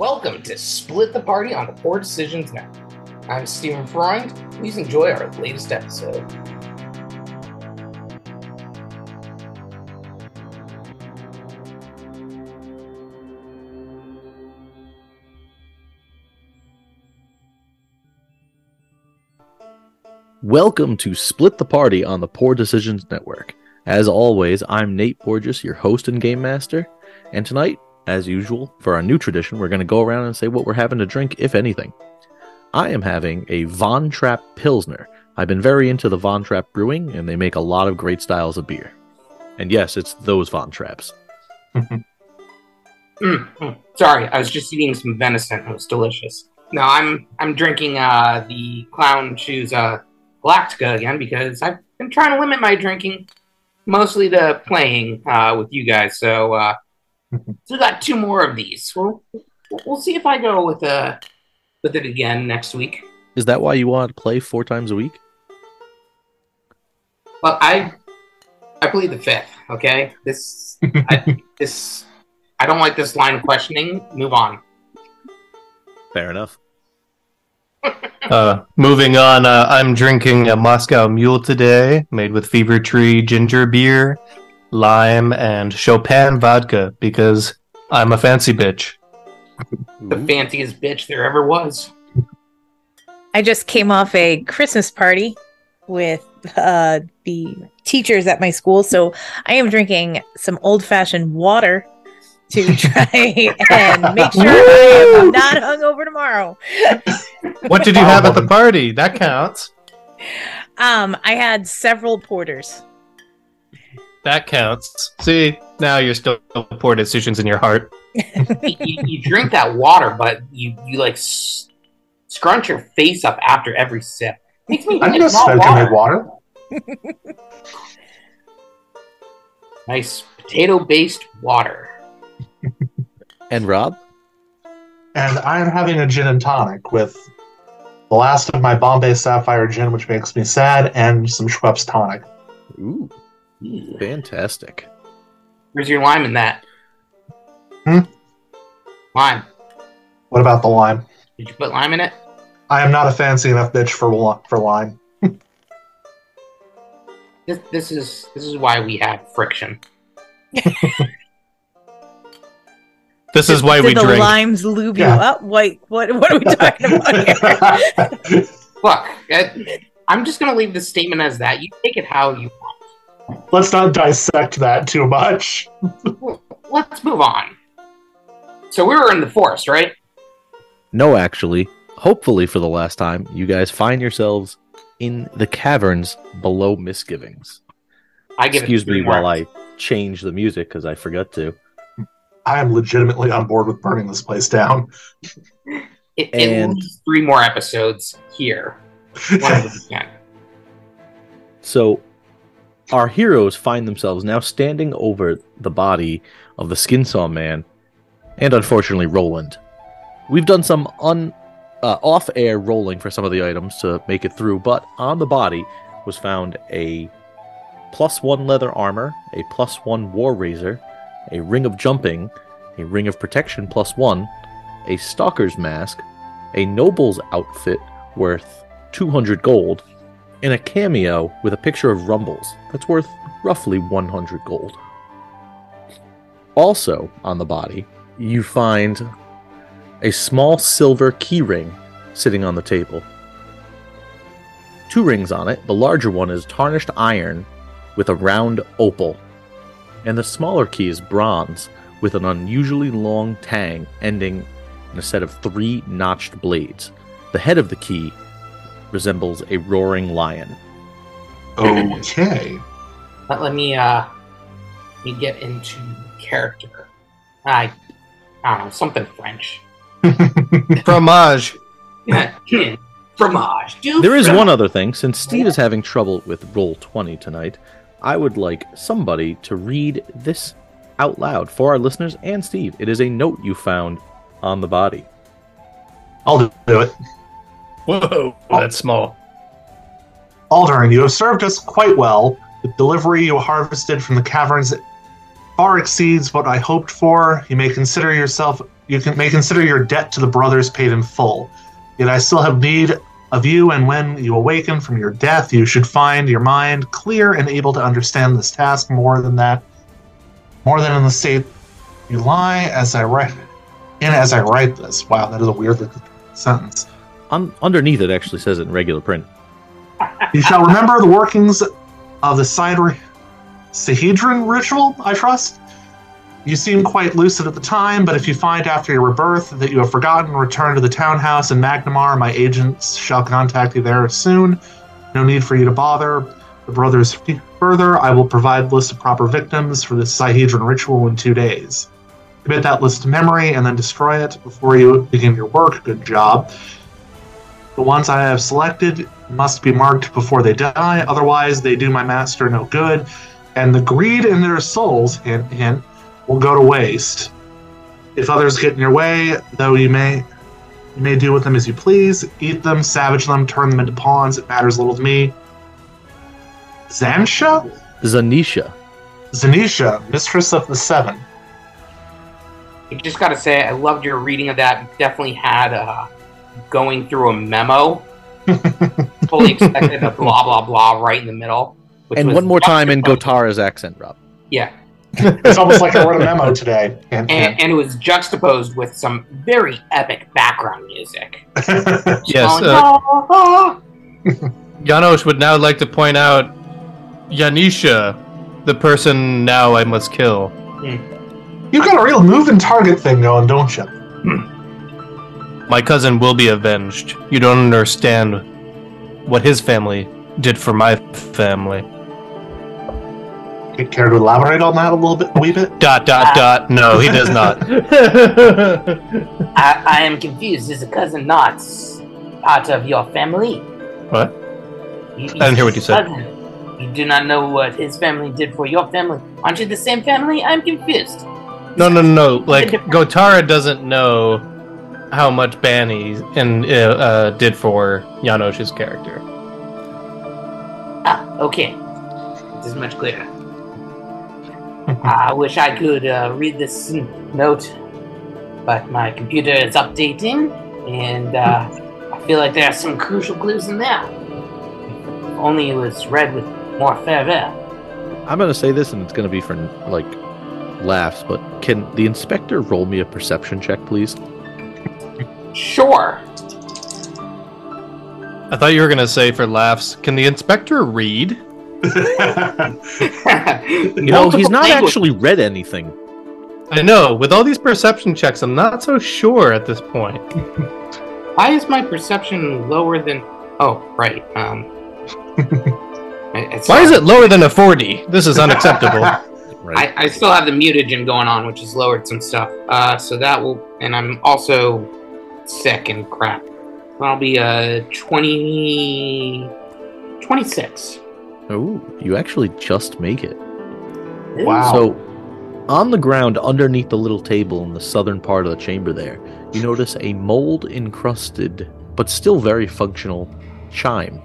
Welcome to Split the Party on the Poor Decisions Network. I'm Stephen Freund. Please enjoy our latest episode. Welcome to Split the Party on the Poor Decisions Network. As always, I'm Nate Borges, your host and game master, and tonight, as usual, for our new tradition, we're going to go around and say what we're having to drink, if anything. I am having a Von Trapp Pilsner. I've been very into the Von Trapp brewing, and they make a lot of great styles of beer. And yes, it's those Von Trapps. Mm, mm. Sorry, I was just eating some venison. It was delicious. No, I'm I'm drinking uh, the Clown Shoes uh, Galactica again because I've been trying to limit my drinking, mostly to playing uh, with you guys. So, uh, so we got two more of these. We'll we'll see if I go with uh with it again next week. Is that why you want to play four times a week? Well, I I played the fifth. Okay, this I, this I don't like this line of questioning. Move on. Fair enough. Uh, moving on, uh, I'm drinking a Moscow Mule today, made with Fever Tree ginger beer, lime, and Chopin vodka because I'm a fancy bitch. The fanciest bitch there ever was. I just came off a Christmas party with uh, the teachers at my school, so I am drinking some old fashioned water to try and make sure I am not hungover tomorrow. What did you have at the party? That counts. Um, I had several porters. That counts. See, now you're still poor decisions in your heart. you, you, you drink that water, but you you like s- scrunch your face up after every sip. Makes me I'm just not smoking water. my water. Nice potato-based water. And Rob? And I am having a gin and tonic with the last of my Bombay Sapphire gin, which makes me sad, and some Schweppes tonic. Ooh, fantastic. Where's your lime in that? Hmm? Lime. What about the lime? Did you put lime in it? I am not a fancy enough bitch for for lime. This, this is this is why we have friction. This is why Did we the drink. limes lube you up? Wait, what? What are we talking about here? Look, it, I'm just gonna leave this statement as that. You take it how you Let's not dissect that too much. Let's move on. So we were in the forest, right? No, actually, hopefully for the last time, you guys find yourselves in the caverns below Misgivings. I give Excuse it three me while. I change the music because I forgot to. I am legitimately on board with burning this place down. It, And- at three more episodes here. One of them can. So, our heroes find themselves now standing over the body of the Skinsaw Man, and unfortunately Roland. We've done some un uh, off-air rolling for some of the items to make it through, but on the body was found a plus one leather armor, a plus one war razor, a ring of jumping, a ring of protection plus one, a stalker's mask, a noble's outfit worth 200 gold, and a cameo with a picture of Rumbles that's worth roughly 100 gold. Also on the body, you find a small silver keyring sitting on the table. Two rings on it. The larger one is tarnished iron with a round opal, and the smaller key is bronze with an unusually long tang ending in a set of three notched blades. The head of the key resembles a roaring lion. Okay. But let me uh let me get into character. I I don't know, something French. Fromage. Fromage. Do There is fromage. one other thing. Since Steve is having trouble with Roll20 tonight, I would like somebody to read this out loud for our listeners and Steve. It is a note you found on the body. I'll do it. Whoa, oh. that's small. Aldern, you have served us quite well. The delivery you harvested from the caverns far exceeds what I hoped for. You may consider yourself you can, may consider your debt to the brothers paid in full. Yet I still have need of you, and when you awaken from your death, you should find your mind clear and able to understand this task more than that, more than in the state you lie as I write in as I write this. Wow, that is a weird sentence. Un- underneath it actually says it in regular print. You shall remember the workings of the Sidri- Sihedron ritual, I trust. You seem quite lucid at the time, but if you find after your rebirth that you have forgotten, return to the townhouse in Magnimar. My agents shall contact you there soon. No need for you to bother. The brothers further, I will provide list of proper victims for the Sihedron ritual in two days. Commit that list to memory and then destroy it before you begin your work. Good job. The ones I have selected must be marked before they die, otherwise they do my master no good, and the greed in their souls, hint hint, will go to waste. If others get in your way, though you may you may do with them as you please, eat them, savage them, turn them into pawns, it matters little to me. Zansha? Xanesha. Xanesha, Mistress of the Seven. I just gotta say, I loved your reading of that. Definitely had uh, going through a memo. Fully expected a blah blah blah right in the middle. which And was one more time in Gotara's accent, Rob. Yeah, It's almost like I wrote a memo today. And, and, and it was juxtaposed with some very epic background music. Yes, uh. Janosch would now like to point out Yanisha, the person now I must kill. You've got a real move and target thing going, don't you? My cousin will be avenged. You don't understand what his family did for my family. Care to elaborate on that a little bit, a wee bit? Dot dot uh, dot. No, he does not. I, I am confused. Is a cousin not part of your family? What? You, I didn't hear what you said. cousin. You do not know what his family did for your family. Aren't you the same family? I'm confused. No, no, no, no. Like Gotara doesn't know how much Banny and uh, uh, did for Janosch's character. Ah, okay. This is much clearer. I wish I could uh, read this note, but my computer is updating, and uh, I feel like there are some crucial clues in there. If only it was read with more fervor. I'm gonna say this, and it's gonna be for like laughs. But can the inspector roll me a perception check, please? Sure. I thought you were gonna say for laughs. Can the inspector read? You know, he's not actually read anything. I know. With all these perception checks, I'm not so sure at this point. Why is my perception lower than? Oh, right. Um. It's Why is it lower than a 40? This is unacceptable. Right. I, I still have the mutagen going on, which has lowered some stuff. Uh, so that will, and I'm also sick and crap. I'll be uh 20, 26. oh, you actually just make it. Wow. So, on the ground underneath the little table in the southern part of the chamber, there, you notice a mold encrusted, but still very functional chime.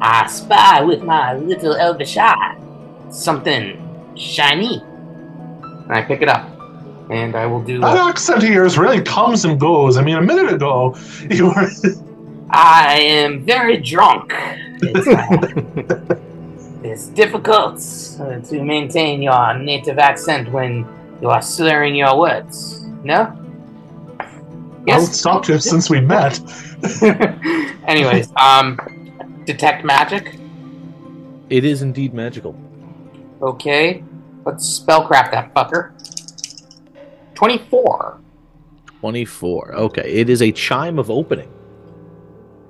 I spy with my little elvish eye something shiny. And I pick it up, and I will do. That accent of yours really comes and goes. I mean, a minute ago, you were. I am very drunk. It's, uh, it's difficult uh, to maintain your native accent when you are slurring your words. No? Yes. I haven't stopped you since we met. Anyways, um, detect magic. It is indeed magical. Okay, let's spellcraft that fucker. Twenty-four. 24. Okay, it is a chime of opening.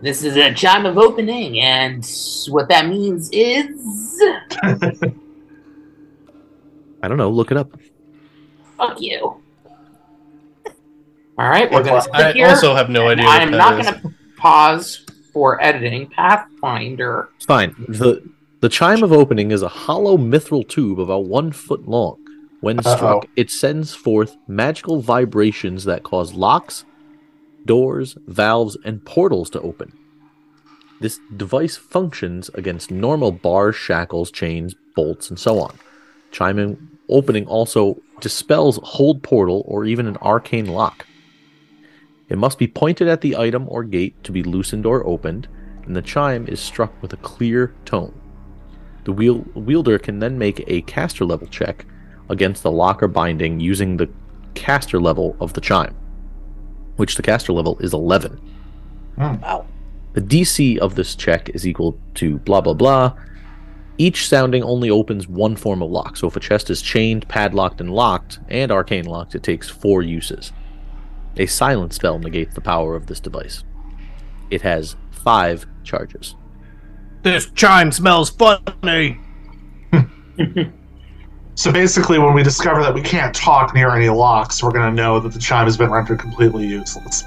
This is a chime of opening, and what that means is I don't know, look it up. fuck you. All right, we're gonna I here. also have no idea. I'm not going to pause for editing. Pathfinder. Fine. The the chime of opening is a hollow mithril tube about one foot long. When Uh-oh. struck, it sends forth magical vibrations that cause locks, doors, valves, and portals to open. This device functions against normal bars, shackles, chains, bolts, and so on. Chime opening also dispels hold portal or even an arcane lock. It must be pointed at the item or gate to be loosened or opened, and the chime is struck with a clear tone. The wielder can then make a caster level check against the locker binding using the caster level of the chime, which the caster level is 11. Hmm. Wow. The DC of this check is equal to blah blah blah. Each sounding only opens one form of lock. So if a chest is chained, padlocked, and locked, and arcane locked, it takes four uses. A silent spell negates the power of this device. It has five charges. This chime smells funny. So basically, when we discover that we can't talk near any locks, we're going to know that the chime has been rendered completely useless.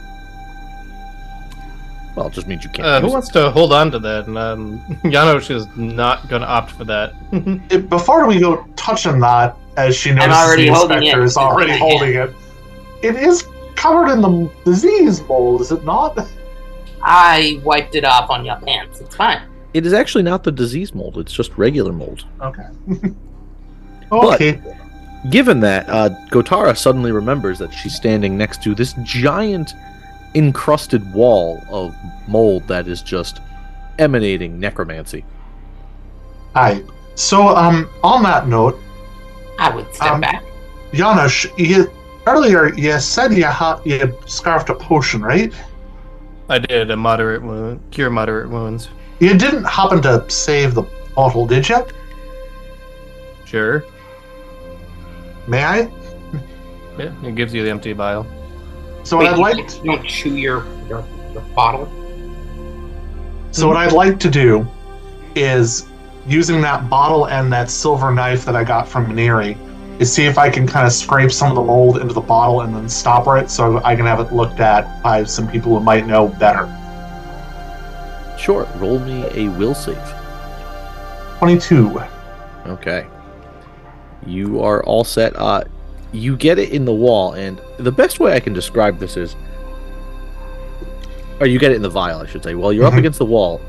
Well, it just means you can't. Uh, who use it. wants to hold on to that? And um, Janosch is not going to opt for that. It, before we go touching that, as she knows, already the inspector it. is already holding it, it is covered in the disease mold, is it not? I wiped it off on your pants. It's fine. It is actually not the disease mold. It's just regular mold. Okay. okay. Given that, uh, Gotara suddenly remembers that she's standing next to this giant encrusted wall of mold that is just emanating necromancy. Hi. So, um, on that note, I would step Um, back. Janusz, you earlier you said you ha- you scarfed a potion, right? I did a moderate wound, cure moderate wounds. You didn't happen to save the bottle, did you? Sure. May I? Yeah, it gives you the empty vial. So what Wait, I'd like don't- you don't chew your, your, your bottle. So what I'd like to do is using that bottle and that silver knife that I got from Maniri is see if I can kind of scrape some of the mold into the bottle and then stopper it so I can have it looked at by some people who might know better. Sure, roll me a will save. 22. Okay. You are all set. Uh, you get it in the wall, and the best way I can describe this is, or you get it in the vial, I should say. While you're up Mhm. against the wall,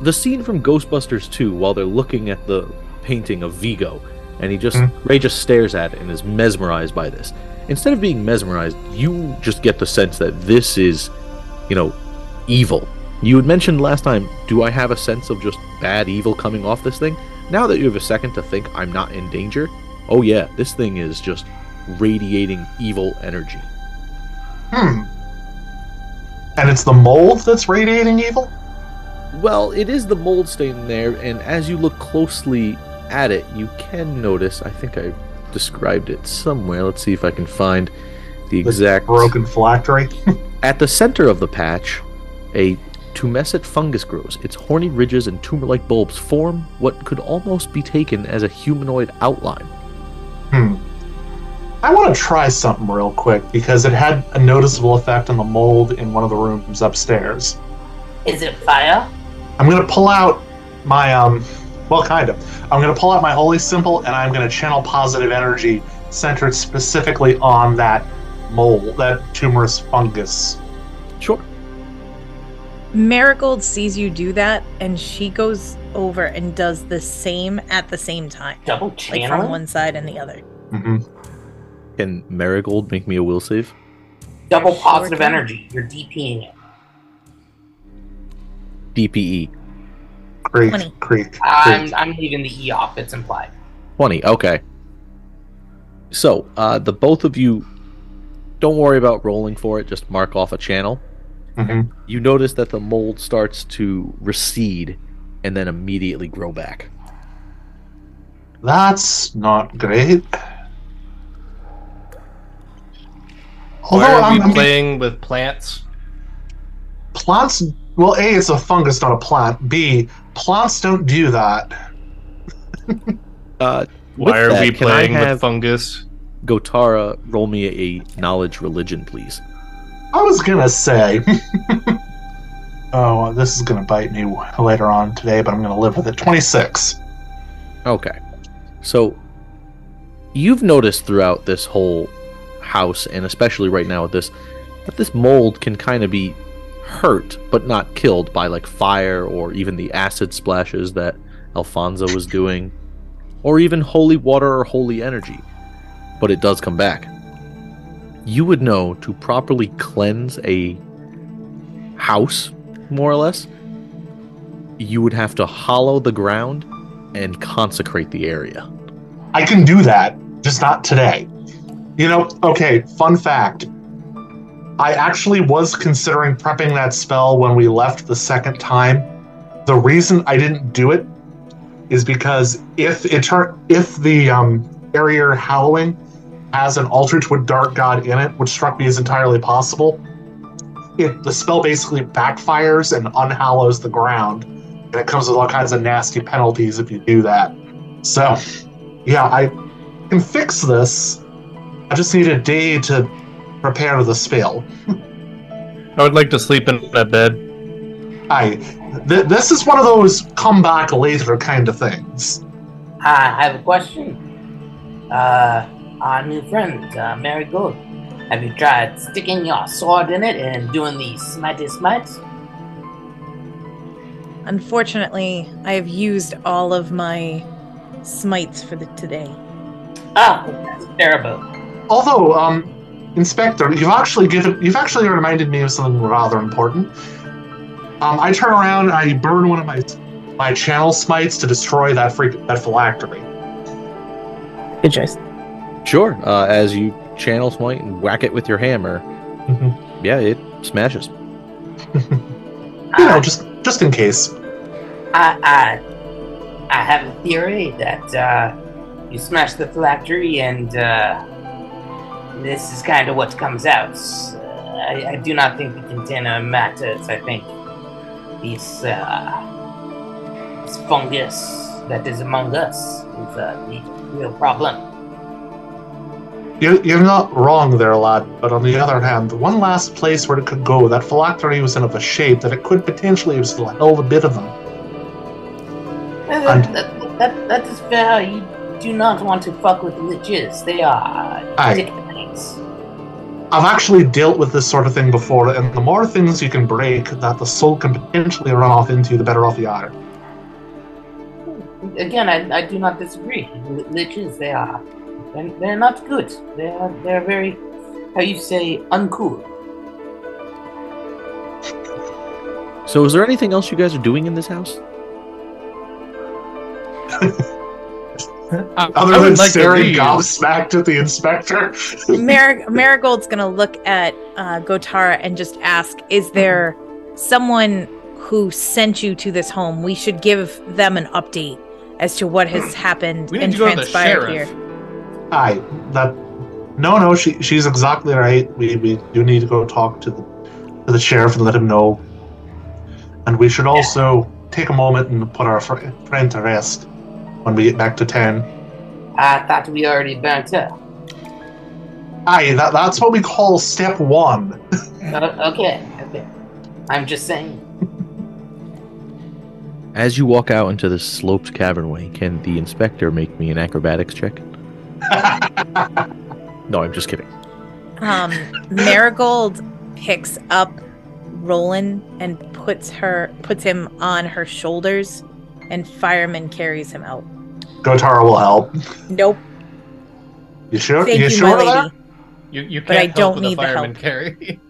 the scene from Ghostbusters 2, while they're looking at the painting of Vigo, and he just Mhm. Ray just stares at it and is mesmerized by this. Instead of being mesmerized, you just get the sense that this is, you know, evil. You had mentioned last time, do I have a sense of just bad evil coming off this thing? Now that you have a second to think I'm not in danger, oh yeah, this thing is just radiating evil energy. Hmm. And it's the mold that's radiating evil? Well, it is the mold stain there, and as you look closely at it, you can notice. I think I described it somewhere. Let's see if I can find the exact. Broken phylactery? At the center of the patch, a tumescent fungus grows. Its horny ridges and tumor-like bulbs form what could almost be taken as a humanoid outline. Hmm. I want to try something real quick because it had a noticeable effect on the mold in one of the rooms upstairs. Is it fire? I'm gonna pull out my um well kind of. I'm gonna pull out my holy symbol and I'm gonna channel positive energy centered specifically on that mold, that tumorous fungus. Sure. Marigold sees you do that, and she goes over and does the same at the same time, Double channel like from one side and the other. hmm Can Marigold make me a will save? Double positive can. energy. You're DPing it. DPE. Creek, Twenty. creek, I'm. I'm leaving the E off. It's implied. 20. Okay. So, uh, the both of you don't worry about rolling for it, just mark off a channel. Mhm. You notice that the mold starts to recede and then immediately grow back. That's not great. Why are we I'm, I'm playing with plants? plants well, A, it's a fungus, not a plant. B, plants don't do that. Uh, Why are that, we playing have with fungus? Gotara roll me a knowledge religion, please? I was gonna say. oh, this is gonna bite me later on today, but I'm gonna live with it. 26. Okay. So you've noticed throughout this whole house and especially right now with this that this mold can kind of be hurt but not killed by like fire or even the acid splashes that Alfonso was doing or even holy water or holy energy. but it does come back. You would know to properly cleanse a house, more or less, you would have to hollow the ground and consecrate the area. I can do that, just not today. You know, okay, fun fact. I actually was considering prepping that spell when we left the second time. The reason I didn't do it is because if it turn if the um, area hallowing has an altar to a dark god in it, which struck me as entirely possible, it the spell basically backfires and unhallows the ground, and it comes with all kinds of nasty penalties if you do that. So, yeah, I can fix this. I just need a day to prepare the spell. I would like to sleep in that bed. I th- this is one of those come back later kind of things. I have a question. Uh, our new friend, uh, Marigold. Have you tried sticking your sword in it and doing the smitey smites? Unfortunately, I have used all of my smites for the today. Ah, that's terrible. Although, um, Inspector, you've actually given you've actually reminded me of something rather important. Um, I turn around and I burn one of my my channel smites to destroy that freak that phylactery. Good choice. Sure. Uh, as you channel smite and whack it with your hammer, Mhm. yeah, it smashes. You know, just just in case. I, I, I have a theory that uh, you smash the phylactery and uh, this is kind of what comes out. I, I do not think the container matters. I think this, uh, this fungus that is among us is uh, the real problem. You, you're not wrong there, lad. But on the other hand, the one last place where it could go, that phylactery was in of a shape that it could potentially have still held a bit of them. And- that, that, that is fair. You do not want to fuck with liches. They are things. I've actually dealt with this sort of thing before, and the more things you can break that the soul can potentially run off into, the better off you are. Again, I, I do not disagree. Li- Liches, they are. They're, they're not good. They are they're very, how you say, uncool. So, is there anything else you guys are doing in this house? I, Other I than like staring gobsmacked at the inspector. Mar- Marigold's gonna look at uh, Gotara and just ask, "Is there someone who sent you to this home? We should give them an update as to what has happened We need and to go to the transpired sheriff. here." Aye, that. No, no, she she's exactly right. We we do need to go talk to the to the sheriff and let him know. And we should also take a moment and put our fr- friend to rest when we get back to town. I thought we already burnt her. Aye, that that's what we call step one. Uh, okay, okay. I'm just saying. As you walk out into this sloped cavernway, can the inspector make me an acrobatics check? No, I'm just kidding. Um, Marigold picks up Roland and puts her puts him on her shoulders, and Fireman carries him out. Gotara will help. Nope, You sure? thank you you, sure my that? lady. You, you can't But I help don't with need the fireman help. carry.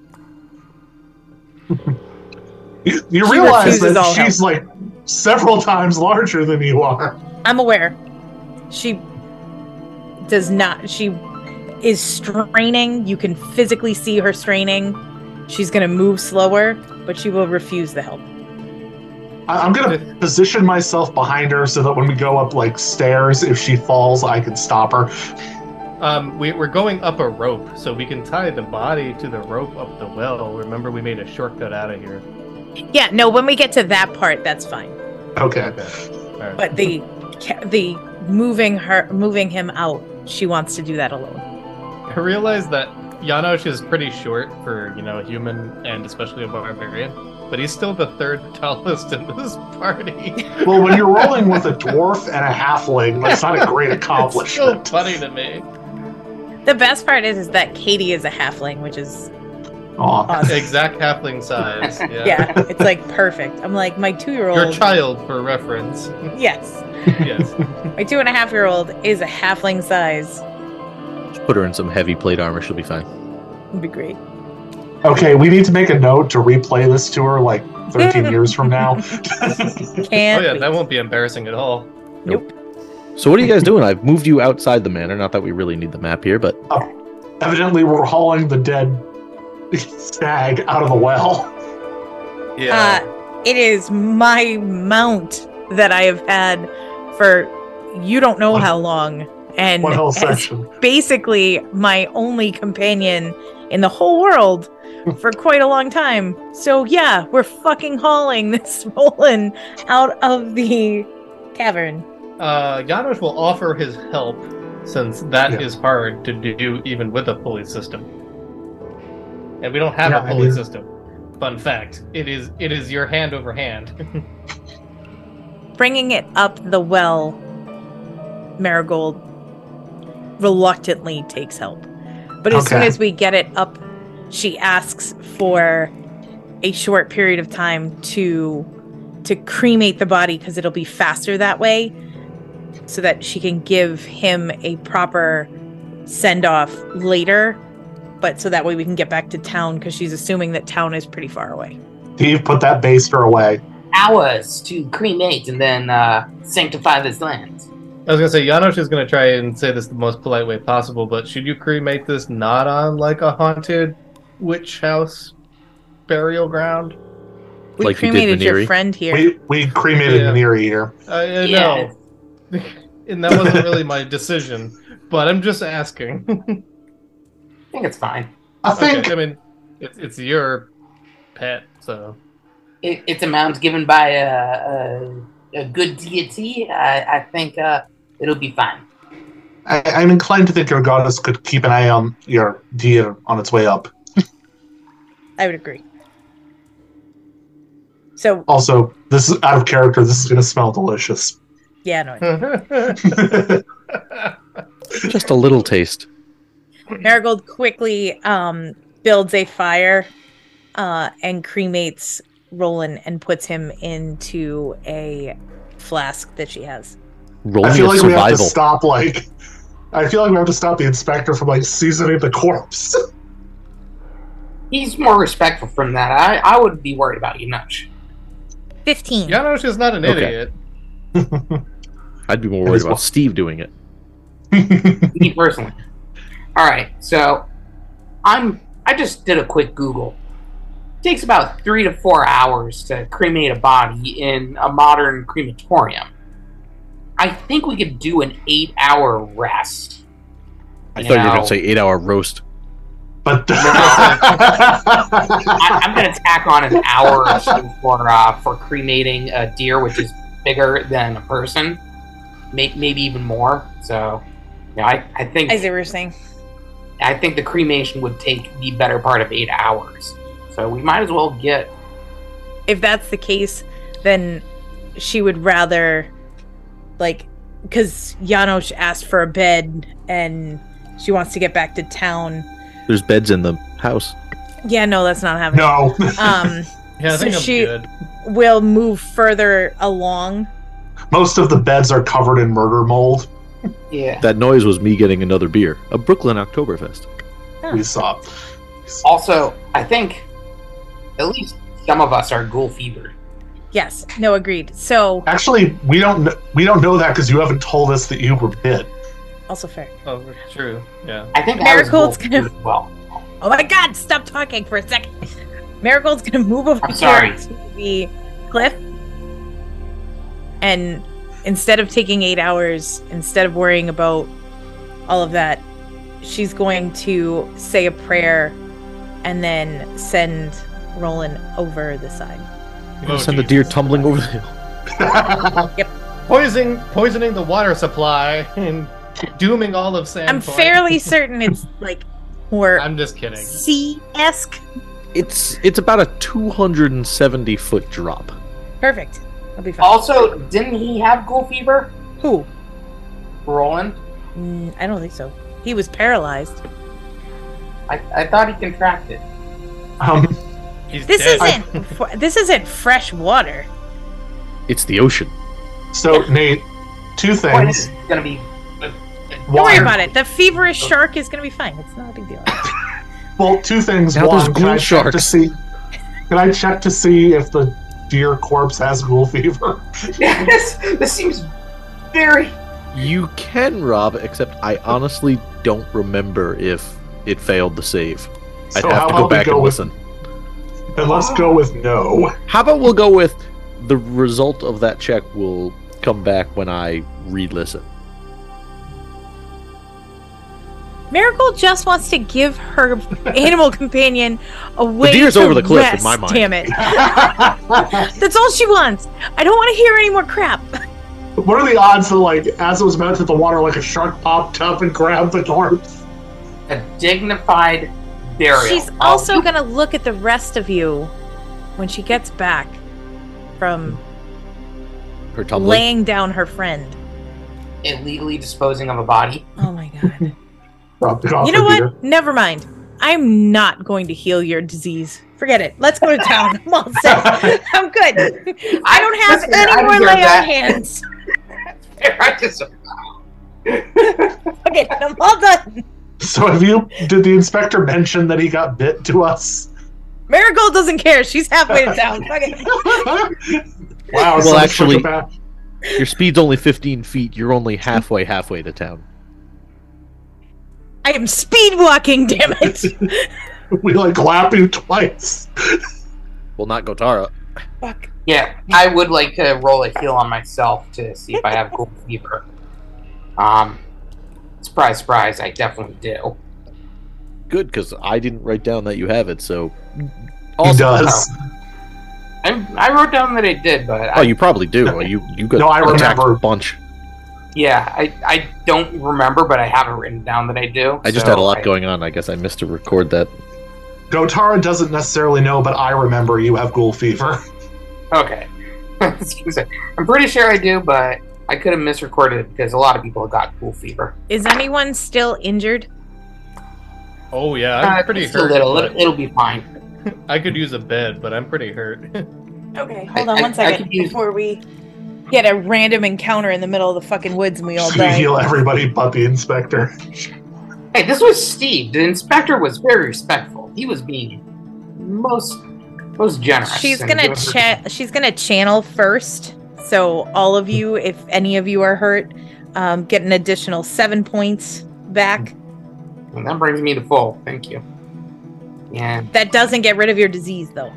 You, you She realize that all she's like several times larger than you are. I'm aware. She does not. She is straining. You can physically see her straining. She's gonna move slower, but she will refuse the help. I, I'm gonna position myself behind her so that when we go up like stairs, if she falls, I can stop her. Um, we, we're going up a rope, so we can tie the body to the rope up the well. Remember, we made a shortcut out of here. Yeah, no. When we get to that part, that's fine. Okay. Okay. All right. But the the moving her moving him out, she wants to do that alone. I realize that Janosch is pretty short for, you know, a human and especially a barbarian, but he's still the third tallest in this party. Well, when you're rolling with a dwarf and a halfling, that's not a great accomplishment. It's still accomplishment. funny to me. The best part is, is that Katie is a halfling, which is Aw. Awesome. Exact halfling size. Yeah. yeah, it's like perfect. I'm like my two year old. Your child, for reference. Yes, yes. my two and a half year old is a halfling size. Just put her in some heavy plate armor. She'll be fine. It'd be great. Okay, we need to make a note to replay this to her like 13 years from now. Oh Can't. Oh yeah, wait. that won't be embarrassing at all. Nope. So what are you guys doing? I've moved you outside the manor. Not that we really need the map here, but oh, Evidently, we're hauling the dead stag out of the well. Yeah. Uh, it is my mount that I have had for you don't know One- how long, and One whole as section. basically my only companion in the whole world for quite a long time. So yeah, we're fucking hauling this Roland out of the cavern. uh, Janos will offer his help since that is Yeah. hard to do even with a pulley system. And we don't have Yeah, a I pulley system. Fun fact: it is it is your hand over hand. Bringing it up the well, Marigold reluctantly takes help. But as soon as we get it up, she asks for a short period of time to to cremate the body because it'll be faster that way so that she can give him a proper send off later but so that way we can get back to town because she's assuming that town is pretty far away Steve, put that baster away. Hours to cremate and then uh, sanctify this land. I was gonna say Janos is gonna try and say this the most polite way possible, but should you cremate this not on like a haunted witch house burial ground? we Like you did cremated your friend here We we cremated Yeah. Maniri here. I, I Yeah. know, and that wasn't really my decision, but I'm just asking. I think it's fine. I think okay, I mean, it's it's your pet, so It, it's a mount given by a, a, a good deity. I, I think uh, it'll be fine. I, I'm inclined to think your goddess could keep an eye on your deer on its way up. I would agree. So Also, this is out of character. This is going to smell delicious. yeah, no. just a little taste. Marigold quickly um, builds a fire uh, and cremates Roland and puts him into a flask that she has. Roll I feel a like we have to stop. Like, I feel like we have to stop the inspector from like seasoning the corpse. He's more respectful from that. I, I would be worried about you, Nutch. 15. Janos is not an Okay. idiot. I'd be more worried about what- Steve doing it. Me personally. All right, so I'm. I just did a quick Google. It takes about three to four hours to cremate a body in a modern crematorium. I think we could do an eight-hour rest. I You thought you were going to say eight hour roast. but I, I'm going to tack on an hour or two for uh, for cremating a deer, which is bigger than a person, May, maybe even more. So, yeah, I, I think I see what you're saying. I think the cremation would take the better part of eight hours. So we might as well get. If that's the case, then she would rather, like, because Janos asked for a bed and she wants to get back to town. There's beds in the house. Yeah, no, that's not happening. no, Um, Yeah, I So think I'm she- good. we'll move further along. most of the beds are covered in murder mold. Yeah. That noise was me getting another beer. A Brooklyn Oktoberfest. We saw. Also, I think at least some of us are ghoul fevered. Yes, no, agreed. So, Actually, we don't kn- we don't know that because you haven't told us that you were bit. also fair. Oh, true. Yeah. I think I Marigold's gonna- as well. Oh my god, stop talking for a second. Marigold's gonna move over I'm here sorry. to the cliff. And instead of taking eight hours, instead of worrying about all of that, she's going to say a prayer and then send Roland over the side. You're gonna Oh, send the deer tumbling over the hill. yep. Poisoning, poisoning the water supply and dooming all of San. I'm fairly certain it's like more I'm just kidding. sea esque. It's it's about a 270 foot drop. Perfect. I'll be fine. Also, didn't he have ghoul fever, Who? Roland? Mm, I don't think so. He was paralyzed. I, I thought he contracted. um, He's This dead. isn't. this isn't fresh water. It's the ocean. so Nate, two things. is, it's gonna be Don't worry about it. The feverish shark is gonna be fine. It's not a big deal. Well, two things. Now there's One, can ghoul I check to see? Can I check to see if the deer corpse has ghoul fever? this, this seems very. You can, Rob, except I honestly don't remember if it failed the save. I'd have to go back go and with- listen. And let's go with no. How about we'll go with the result of that check will come back when I re-listen. Miracle just wants to give her animal companion a way deer's to over the cliff in my mind. Damn it! That's all she wants. I don't want to hear any more crap. what are the odds that, like, as it was about to hit the water, like a shark popped up and grabbed the corpse? A dignified burial. She's Oh, also gonna look at the rest of you when she gets back from Her tumbling. laying down her friend. illegally disposing of a body. Oh my god! Dropped it off you know the deer. what? Never mind. I'm not going to heal your disease. Forget it. Let's go to town. I'm all set. I'm good. I don't have That's fair. I any more lay on hands. I just, Okay, I'm all done. So, have you? Did the inspector mention that he got bit to us? Marigold doesn't care. She's halfway to town. Fuck it. wow. Well, actually- Your speed's only 15 feet. You're only halfway halfway to town. I am speed walking, damn it. we like lap you twice. Well, not Gotara. Fuck. yeah, I would like to roll a heal on myself to see if I have ghoul fever. Um, surprise, surprise, I definitely do. Good, because I didn't write down that you have it. So, He awesome. does. I, I wrote down that I did, but Oh, I, you probably do. You you got No, I attacked remember. a bunch. Yeah, I, I don't remember, but I have it written down that I do. I just so had a lot I- going on. I guess I missed to record that. Gotara doesn't necessarily know, but I remember you have ghoul fever. Okay. I'm pretty sure I do, but I could have misrecorded it because a lot of people got ghoul fever. Is anyone still injured? Oh yeah, I'm Uh, pretty just hurt. A little. It'll, it'll be fine. I could use a bed, but I'm pretty hurt. Okay, hold on I- one I second could use- before we get a random encounter in the middle of the fucking woods and we all You die. heal everybody but the inspector. Hey, this was Steve. The inspector was very respectful. He was being most most generous. She's gonna giving her- cha- she's gonna channel first. So all of you, if any of you are hurt, um, get an additional seven points back. And that brings me to full. Thank you. Yeah. That doesn't get rid of your disease though.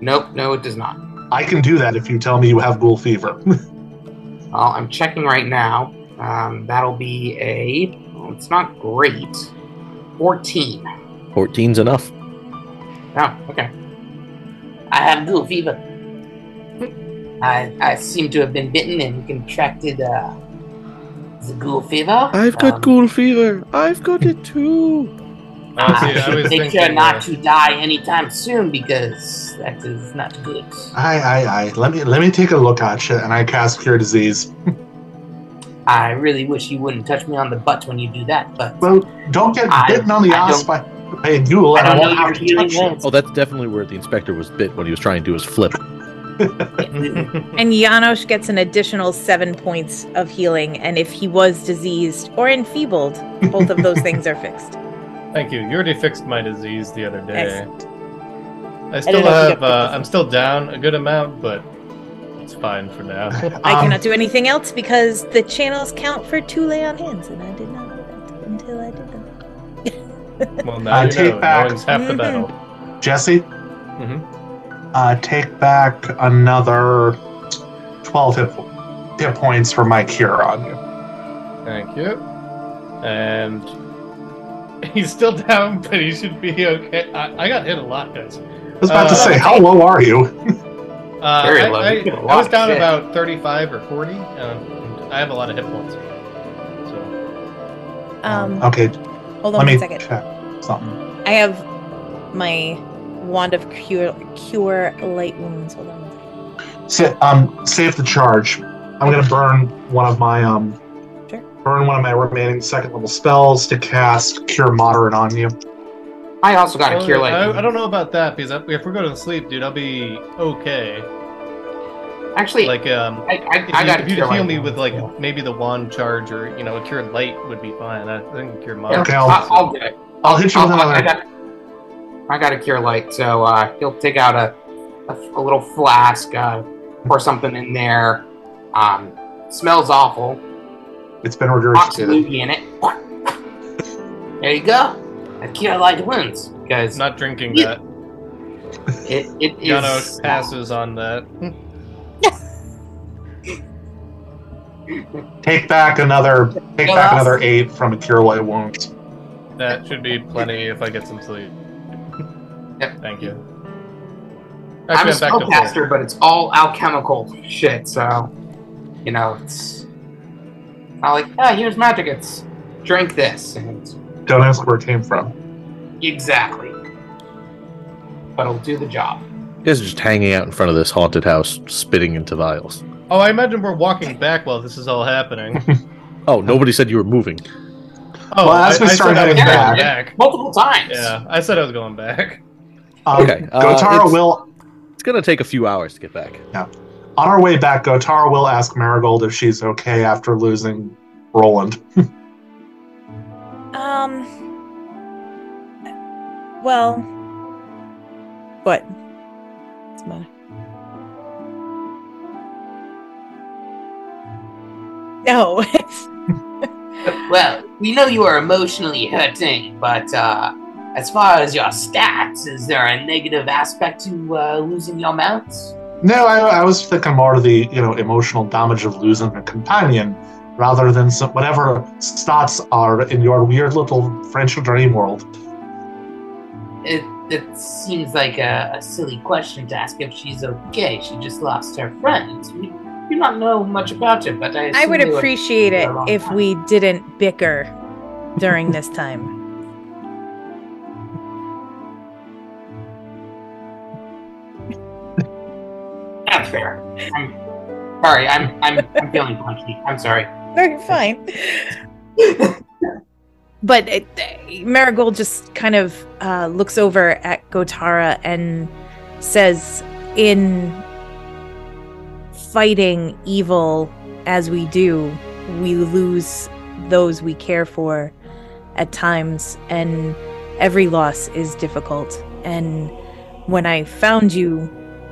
Nope. No, it does not. I can do that if you tell me you have ghoul fever. Well, I'm checking right now. Um, that'll be a. Well, it's not great. Fourteen. 14's enough. Oh, okay. I have ghoul fever. I I seem to have been bitten and contracted uh, the ghoul fever. I've got Um, ghoul fever. I've got it too. I was, I I was should make sure not uh, to die anytime soon because that is not good. I, I, I. Let me, let me take a look at you, and I cast Cure Disease. I really wish you wouldn't touch me on the butt when you do that, but Well, don't get I- bitten on the I ass by, by a ghoul, I I, don't know won't your have to touch you. Oh, that's definitely where the inspector was bit when he was trying to do his flip. And Janosch gets an additional seven points of healing, and if he was diseased or enfeebled, both of those things are fixed. Thank you. You already fixed my disease the other day. Excellent. I still know if you have. Uh. I'm still down a good amount, but it's fine for now. I Um, cannot do anything else because the channels count for two lay on hands, and I did not know that until I did them. well, now I you take know. back- Knowing's half the battle. Jesse, Mhm. uh, take back another 12 hit, hit points for my cure on you. Thank you. And he's still down, but he should be okay. I, I got hit a lot, guys. I was about to Uh, say, how low are you? Uh, Very I, low. I, You get a I lot was down shit. about 35 or 40, and I have a lot of hit points. So, Um, okay, hold let on me one second. check something. I have my wand of cure, cure light wounds. Hold on. one second. Sa- um, save the charge. I'm gonna burn one of my um, Sure. Burn one of my remaining second level spells to cast Cure Moderate on you. I also got a Well, cure light. I, I don't know about that because if we're going to sleep, dude, I'll be okay. Actually, Like um, I, I, if I you, got if to you heal me with like maybe the wand charge or you know a cure light would be fine. I think cure Yeah, mind. Okay, I'll, I'll- I'll, get it. I'll hit you with I'll- I another. got, I got a cure light, so uh, he'll take out a, a, a little flask, uh, pour something in there. Um, smells awful. It's been Rocks regurgitated. loogie in it. There you go. A cure light wounds guys. Not drinking Yeah. that. it, it is. Yano passes on that. Take back another. Take Well, back that's- another eight from a cure light wound. That should be plenty if I get some sleep. Yep. Thank you. I'm Actually, a I'm back to full. spellcaster, but it's all alchemical shit. So, you know, it's not like, ah, here's magic. It's drink this, and Don't ask where it came from. exactly. But it'll do the job. You guys are just hanging out in front of this haunted house, spitting into vials. Oh, I imagine we're walking back while this is all happening. Oh, nobody said you were moving. Oh, Well, as I, we I start said I was heading going back- back. Multiple times. Yeah, I said I was going back. Um, Okay, uh, Gotara it's- will. It's gonna take a few hours to get back. On our way back, Gotara will ask Marigold if she's okay after losing Roland. Um. Well. What? What's the matter? No, Well, we know you are emotionally hurting, but uh, as far as your stats, is there a negative aspect to uh, losing your mounts? No, I, I was thinking more of the you know emotional damage of losing a companion, rather than some, whatever stats are in your weird little French dream world. It it seems like a, a silly question to ask if she's okay. She just lost her friends. We do not know much about her, but I I would assume they were- appreciate it for a long if time. we didn't bicker during this time. Fair. I'm sorry. I'm I'm I'm feeling punchy. I'm sorry. No, you're fine. but it, Marigold just kind of uh, looks over at Gotara and says, "In fighting evil as we do, we lose those we care for at times, and every loss is difficult. And when I found you,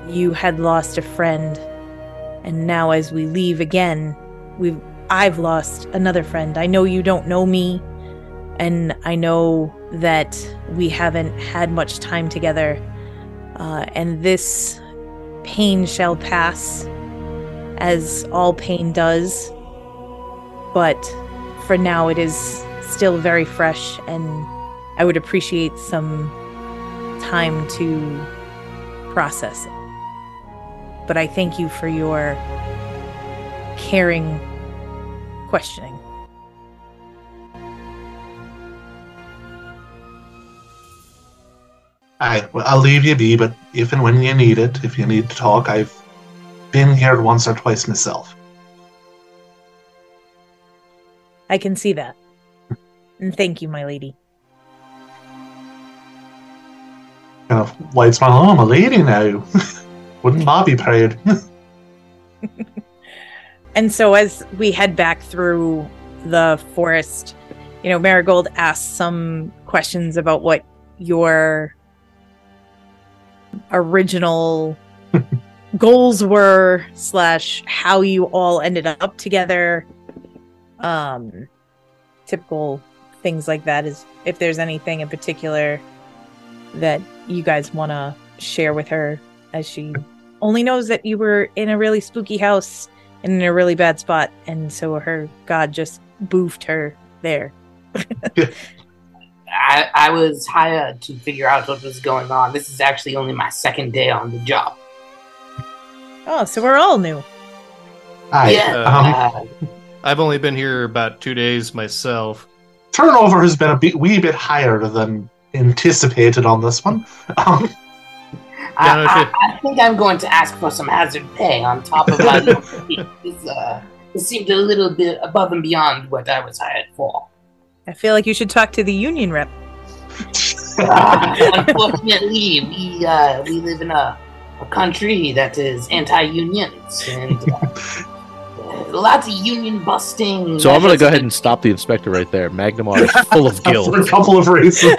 you had lost a friend, and now as we leave again, we've I've lost another friend. I know you don't know me, and I know that we haven't had much time together. Uh, and this pain shall pass, as all pain does. But for now, it is still very fresh, and I would appreciate some time to process it. But I thank you for your caring questioning. I, well, I'll leave you be, but if and when you need it, if you need to talk, I've been here once or twice myself. I can see that. And thank you, my lady. Kind of lights my I'm a lady now. Wouldn't Bobby proud? And so as we head back through the forest, you know, Marigold asks some questions about what your original goals were slash how you all ended up together. Um typical things like that is if there's anything in particular that you guys want to share with her as she only knows that you were in a really spooky house and in a really bad spot and so her god just boofed her there I, I was hired to figure out what was going on. This is actually only my second day on the job. oh so we're all new Aye. yeah. Um, I've only been here about two days myself. turnover has been a bit, wee bit higher than anticipated on this one. Um, I, no I. I think I'm going to ask for some hazard pay on top of my. this, uh, this seemed a little bit above and beyond what I was hired for. i feel like you should talk to the union rep Uh, unfortunately, we uh, we live in a, a country that is anti-unions and uh, lots of union busting. So I'm gonna go ahead and stop the inspector right there. Magnimar is full of For a couple of reasons.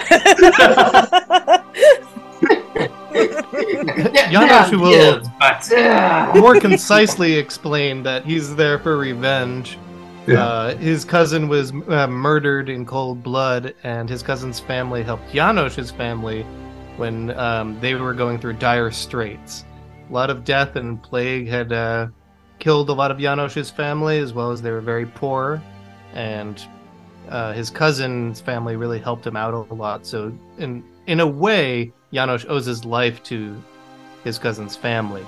Janosch will- Yes, but uh, More concisely explain that he's there for revenge. Yeah. Uh, his cousin was uh, murdered in cold blood, and his cousin's family helped Janosch's family when um, they were going through dire straits. A lot of death and plague had uh, killed a lot of Janosch's family, as well as they were very poor. And uh, his cousin's family really helped him out a lot. So, in in a way, Janosch owes his life to his cousin's family.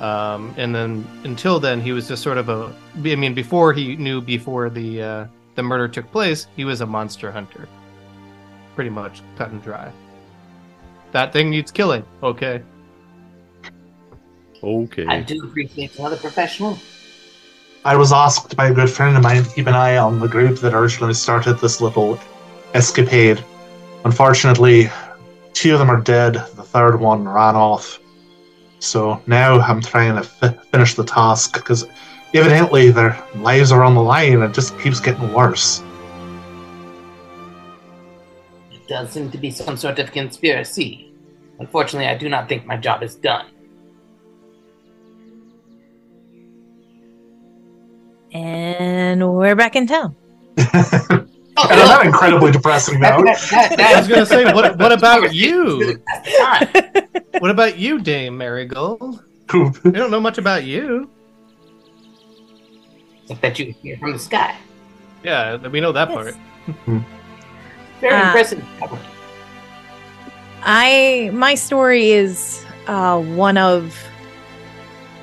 Um, and then until then, he was just sort of a. I mean, before he knew before the uh, the murder took place, he was a monster hunter. Pretty much cut and dry. That thing needs killing. Okay. Okay. I do appreciate another professional. I was asked by a good friend of mine to keep an eye on the group that originally started this little escapade. Unfortunately, two of them are dead, the third one ran off. So now I'm trying to fi- finish the task because evidently their lives are on the line and it just keeps getting worse. It does seem to be some sort of conspiracy. Unfortunately, I do not think my job is done. And we're back in town. And on that incredibly depressing that- note, that- that- I was gonna say, what what about you? What about you, Dame Marigold? who- We don't know much about you. Except that you hear from the sky. Yeah, we know that part. Very Ah. impressive. I my story is uh, one of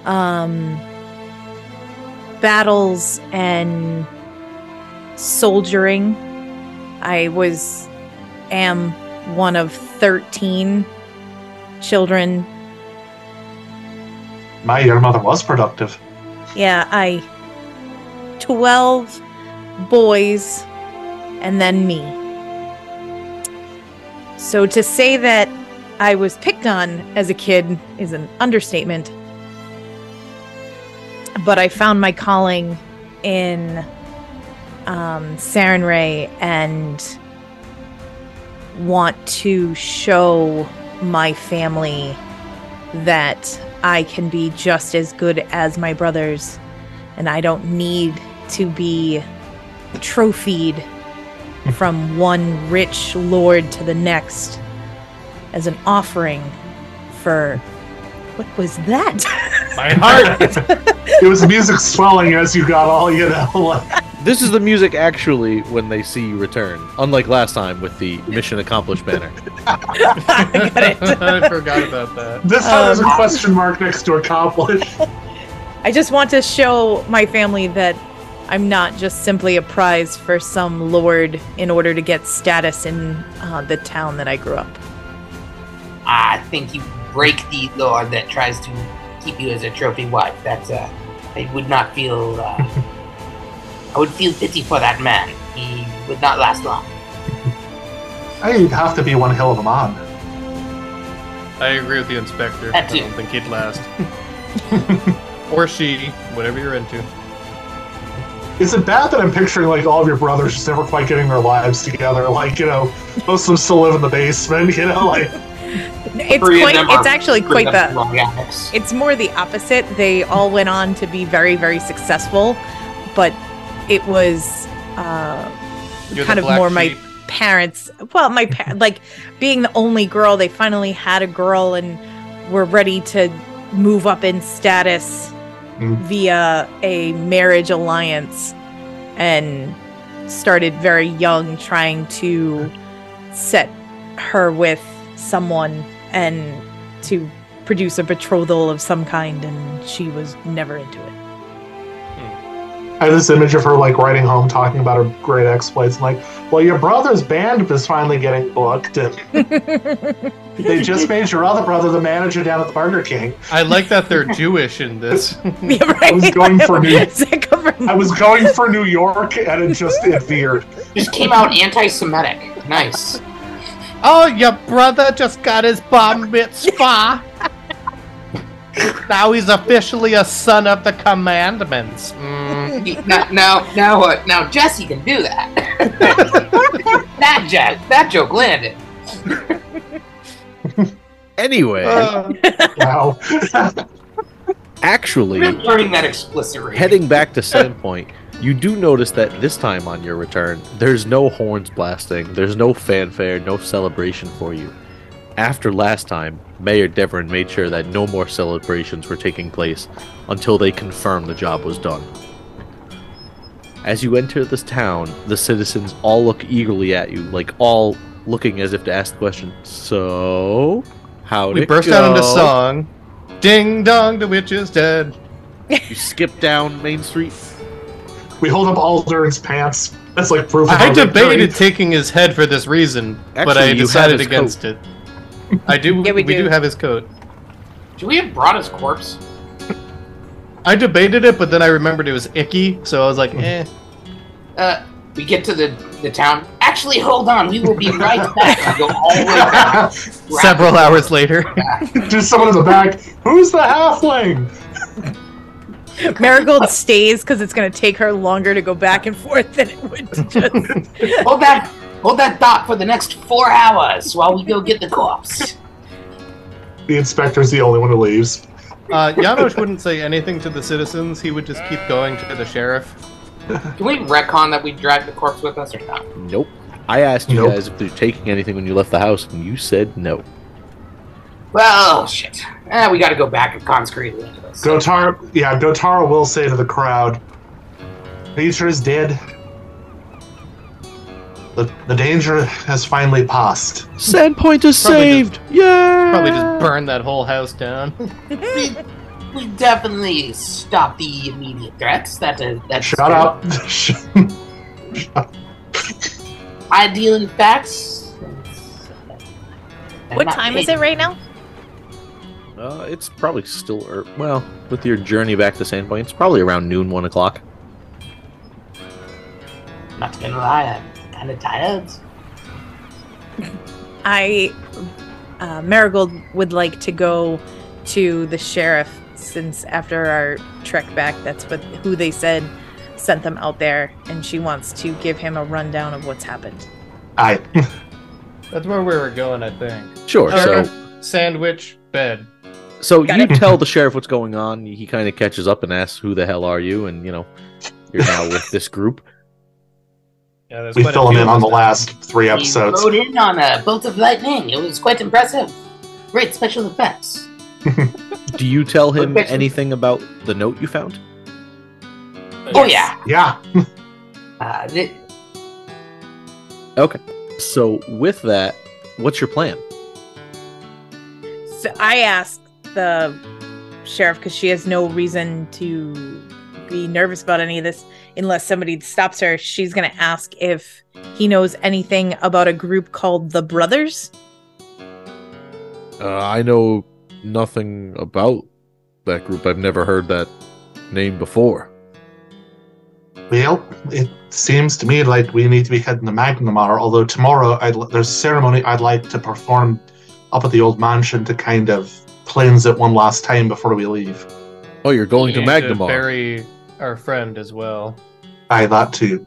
um, battles and soldiering. I was am one of thirteen children. my your mother was productive. Yeah, I twelve boys and then me. So to say that I was picked on as a kid is an understatement. But I found my calling in um, Sarenrae and want to show my family that I can be just as good as my brothers and I don't need to be trophied from one rich lord to the next as an offering for what was that? My heart. It was music swelling as you got all you know. Like, This is the music actually when they see you return, unlike last time with the mission accomplished banner. I got it. I forgot about that. this time there's a Um, question mark next to accomplish. I just want to show my family that I'm not just simply a prize for some lord in order to get status in uh, the town that I grew up. I think you break the law that tries to keep you as a trophy wife. That's uh, I would not feel. Uh, I would feel pity for that man. He would not last long. I'd have to be one hell of a man. I agree with the inspector. I That too. don't think he'd last. or she, whatever you're into. Is it bad that I'm picturing like all of your brothers just never quite getting their lives together? Like, you know, most of them still live in the basement, you know, like It's Three quite. It's actually quite the. Long. It's more the opposite. They all went on to be very, very successful, but it was uh, kind of black more my parents. Well, my pa- like being the only girl. They finally had a girl and were ready to move up in status Mm. via a marriage alliance, and started very young, trying to set her with someone and to produce a betrothal of some kind, and she was never into it. I have this image of her like writing home talking about her great exploits and like, well, your brother's band is finally getting booked, and they just made your other brother the manager down at the Burger King. I like that they're Jewish in this. Yeah, right. I was going for new- I was going for New York, and it just it veered. Just came out anti-Semitic. Nice. Oh, your brother just got his bar mitzvah. Now he's officially a son of the commandments. Mm. now, now, now what? Now Jesse can do that. that joke, that joke landed. Anyway, Uh, Wow. actually, We're learning that explicit rating. heading back to Sandpoint, you do notice that this time on your return, there's no horns blasting, there's no fanfare, no celebration for you. After last time, Mayor Devon made sure that no more celebrations were taking place until they confirmed the job was done. As you enter this town, the citizens all look eagerly at you, like all looking as if to ask the question, So, how did we burst go? out into song. Ding dong, the witch is dead. You skip down Main Street. We hold up Aldern's pants. That's like proof I our victory. debated taking his head for this reason, but I decided his against it. I do. Yeah, we we do. do have his coat. Should we have brought his corpse? I debated it, but then I remembered it was icky, so I was like, eh. Uh, we get to the, the town. Actually, hold on. We will be right back. Go all the way back. Several hours later. Just someone in the back. Who's the halfling? Marigold stays because it's going to take her longer to go back and forth than it would to just. Hold that, hold that thought for the next four hours while we go get the corpse. The inspector's the only one who leaves. Uh, Janosch wouldn't say anything to the citizens. He would just keep going to the sheriff. Can we retcon that we dragged the corpse with us or not? Nope. I asked you Nope. guys if they're taking anything when you left the house, and you said no. Well, shit. Eh, we got to go back and consecrate it into this. Gotar, yeah, Gotara will say to the crowd, Nature is dead. The, the danger has finally passed. Sandpoint is Probably saved! yeah! Probably just burn that whole house down. we, we definitely stop the immediate threats. That is, that's Shut up. I deal in facts. What time is it right now? Uh, it's probably still, er, well, with your journey back to Sandpoint, it's probably around noon, 1 o'clock. Not gonna lie, I'm kind of tired. I, uh, Marigold would like to go to the sheriff since after our trek back, that's what who they said sent them out there, and she wants to give him a rundown of what's happened. I. That's where we were going, I think. Sure, Or- so, Sandwich bed. So Got you it. tell the sheriff what's going on, he kind of catches up and asks, who the hell are you? And, you know, you're now with this group. Yeah, We quite fill him in on the last three We episodes. rode in on a bolt of lightning. It was quite impressive. Great special effects. Do you tell him anything about the note you found? Oh Yes. yeah. Yeah. Uh, th- So, with that, what's your plan? So I asked the sheriff because she has no reason to be nervous about any of this unless somebody stops her. She's going to ask if he knows anything about a group called the Brothers. Uh, I know nothing about that group. I've never heard that name before. Well, it seems to me like we need to be heading to Magnimar, although tomorrow I'd, there's a ceremony I'd like to perform up at the old mansion to kind of cleanse it one last time before we leave. Oh, you're going to We need Magnimar. bury our friend as well. I that too.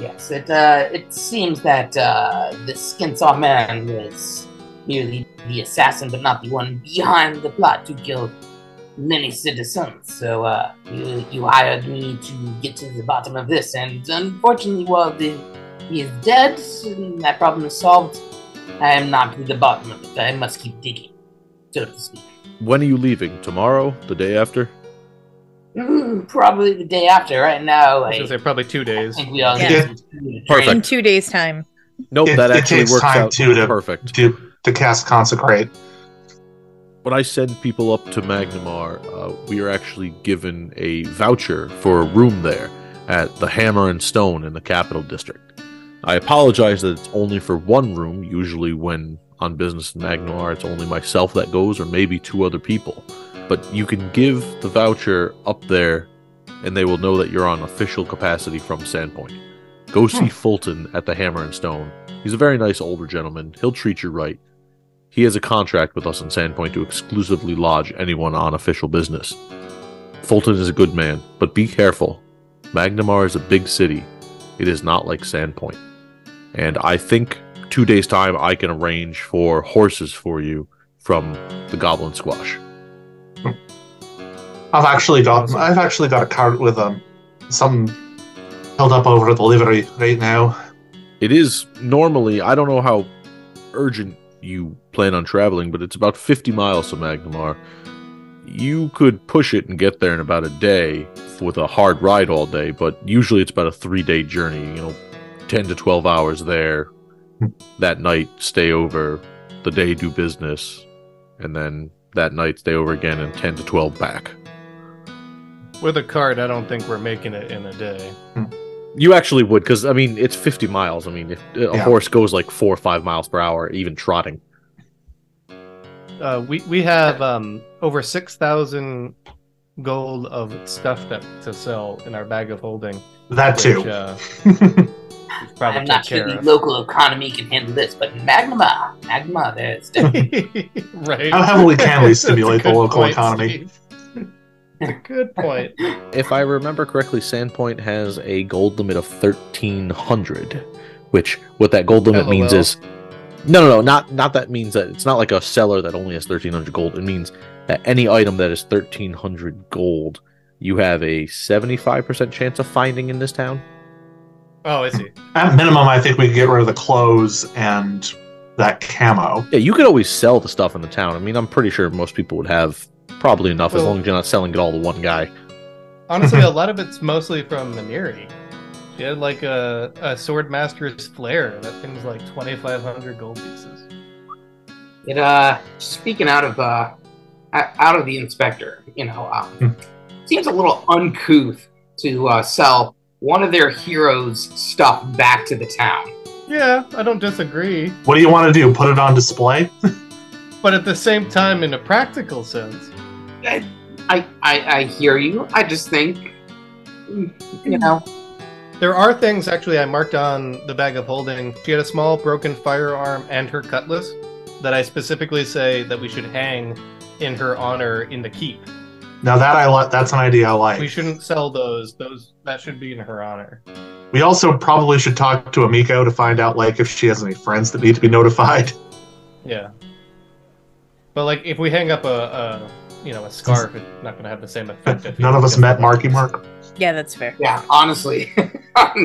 yes, it uh, it seems that uh, the Skinsaw man was merely the assassin, but not the one behind the plot to kill many citizens. So uh, you you hired me to get to the bottom of this, and unfortunately, while the, he is dead and that problem is solved, I am not to the bottom of it. I must keep digging, so to speak. When are you leaving? Tomorrow? The day after? Mm, probably the day after. Right now, I was I, gonna say probably two I days. think we all Yeah. need. Perfect. In two days' time. Nope, It- that it actually works time, out too, to- perfect. To to cast consecrate. When I send people up to Magnimar, uh, we are actually given a voucher for a room there at the Hammer and Stone in the Capital District. I apologize that it's only for one room. Usually, when on business in Magnimar, it's only myself that goes, or maybe two other people. But you can give the voucher up there, and they will know that you're on official capacity from Sandpoint. Go see Hmm. Fulton at the Hammer and Stone. He's a very nice older gentleman. He'll treat you right. He has a contract with us in Sandpoint to exclusively lodge anyone on official business. Fulton is a good man, but be careful. Magnimar is a big city. It is not like Sandpoint. And I think two days' time I can arrange for horses for you from the Goblin Squash. I've actually got I've actually got a cart with um some held up over at the livery right now. It is normally, I don't know how urgent you plan on traveling, but it's about 50 miles to Magnimar. You could push it and get there in about a day with a hard ride all day, but usually it's about a three day journey, you know, 10 to 12 hours there. That night, stay over. The day, do business. And then that night, stay over again and 10 to 12 back. With a cart, I don't think we're making it in a day. You actually would, because I mean, it's 50 miles. I mean, if a Yeah. horse goes like four or five miles per hour, even trotting. Uh, we we have um, over six thousand gold of stuff that to sell in our bag of holding. That which, too. uh, probably I'm not sure care the of. local economy can handle this, but Magma, Magma, there's right. How heavily can we stimulate the local point, economy? Steve. good point. If I remember correctly, Sandpoint has a gold limit of 1300, which what that gold limit means is no, no, no, not not that means that it's not like a seller that only has 1300 gold. It means that any item that is 1300 gold, you have a 75% chance of finding in this town. Oh, I see. At minimum, I think we could get rid of the clothes and that camo. Yeah, you could always sell the stuff in the town. I mean, I'm pretty sure most people would have probably enough as long as you're not selling it all to one guy. Honestly, a lot of it's mostly from Maniri. She had like a, a sword master's flair. That thing's like twenty five hundred gold pieces. It uh, speaking out of uh, out of the inspector, you know, Hmm. um, seems a little uncouth to uh, sell one of their heroes' stuff back to the town. Yeah, I don't disagree. What do you want to do? Put it on display? But at the same time, in a practical sense, I, I, I, I hear you. I just think, you know, there are things actually I marked on the bag of holding. She had a small broken firearm and her cutlass that I specifically say that we should hang in her honor in the keep. Now that I like, that's an idea I like. We shouldn't sell those. Those that should be in her honor. We also probably should talk to Ameiko to find out like if she has any friends that need to be notified. Yeah. But like, if we hang up a, a you know a scarf, it's not going to have the same effect. None of us met a- Marky Mark. Yeah, that's fair. yeah, honestly,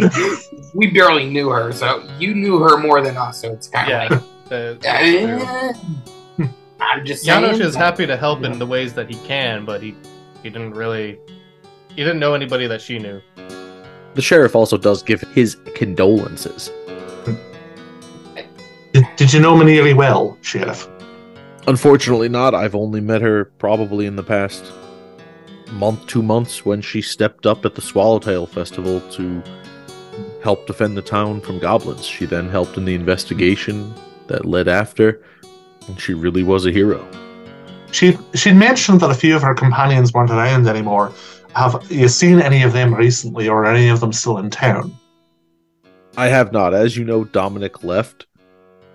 we barely knew her, so you knew her more than us. So it's kind of Yeah. like, Uh, that's true. I'm just saying. Janosch is happy to help in the ways that he can, but he he didn't really he didn't know anybody that she knew. The sheriff also does give his condolences. Did, did you know Maniri well, Sheriff? Unfortunately, not. I've only met her probably in the past month, two months, when she stepped up at the Swallowtail Festival to help defend the town from goblins. She then helped in the investigation that led after, and she really was a hero. She she'd mentioned that a few of her companions weren't around anymore. Have you seen any of them recently, or are any of them still in town? I have not. As you know, Dominic left.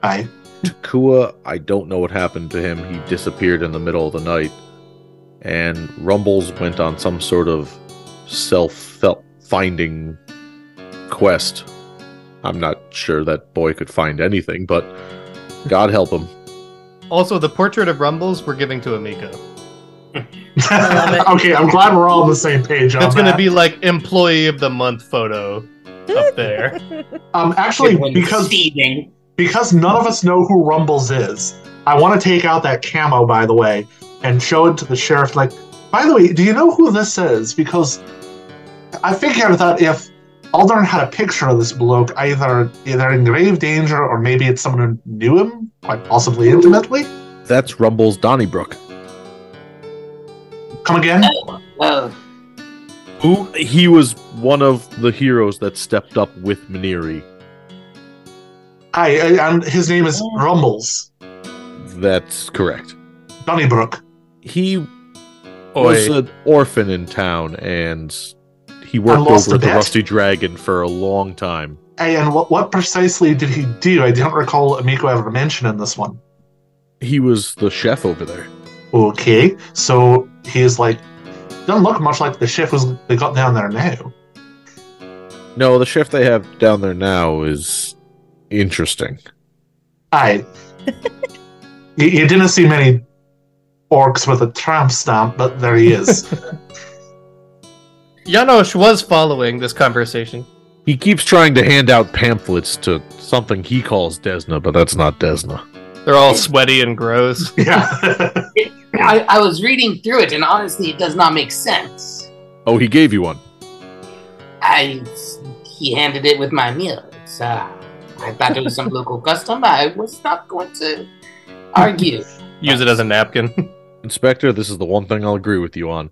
Aye. Takua, I don't know what happened to him. He disappeared in the middle of the night. And Rumbles went on some sort of self finding quest. I'm not sure that boy could find anything, but God help him. Also, the portrait of Rumbles we're giving to Ameiko. okay, I'm glad we're all on the same page on It's going to be like employee of the month photo up there. um, actually, because seething. because none of us know who Rumbles is, I want to take out that camo, by the way, and show it to the sheriff. Like, by the way, do you know who this is? Because I figured that if Aldern had a picture of this bloke, either either in grave danger or maybe it's someone who knew him, quite possibly intimately. That's Rumble's Donnybrook. Come again? Oh, uh, Who? He was one of the heroes that stepped up with Maniri. Aye, aye, and his name is Rumbles. That's correct. Donnybrook. He Oi. was an orphan in town, and he worked over the bet. Rusty Dragon for a long time. Aye, and what, what precisely did he do? I don't recall Ameiko ever mentioning this one. He was the chef over there. Okay, so he's like, doesn't look much like the chef who's they got down there now. No, the chef they have down there now is interesting. I. you, you didn't see many orcs with a tramp stamp, but there he is. Janosch was following this conversation. He keeps trying to hand out pamphlets to something he calls Desna, but that's not Desna. They're all sweaty and gross. yeah. I, I was reading through it, and honestly, it does not make sense. Oh, he gave you one. I he handed it with my meal. It's, uh, I thought it was some local custom. I was not going to argue. Use it as a napkin. Inspector, this is the one thing I'll agree with you on.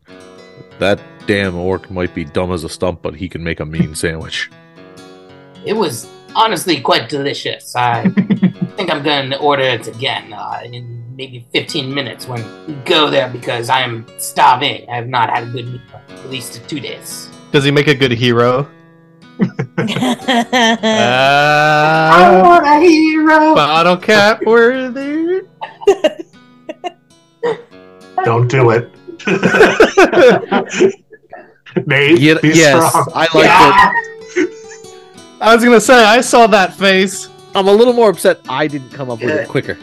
That damn orc might be dumb as a stump, but he can make a mean sandwich. It was honestly quite delicious. I think I'm going to order it again uh, in maybe 15 minutes when we go there because I am starving. I have not had a good meal in at least two days. Does he make a good hero? I Uh, want a hero. bottle cap worthy. Don't do it. Nate, Ye- yes, strong. I like it. I was gonna say I saw that face. I'm a little more upset I didn't come up with it quicker.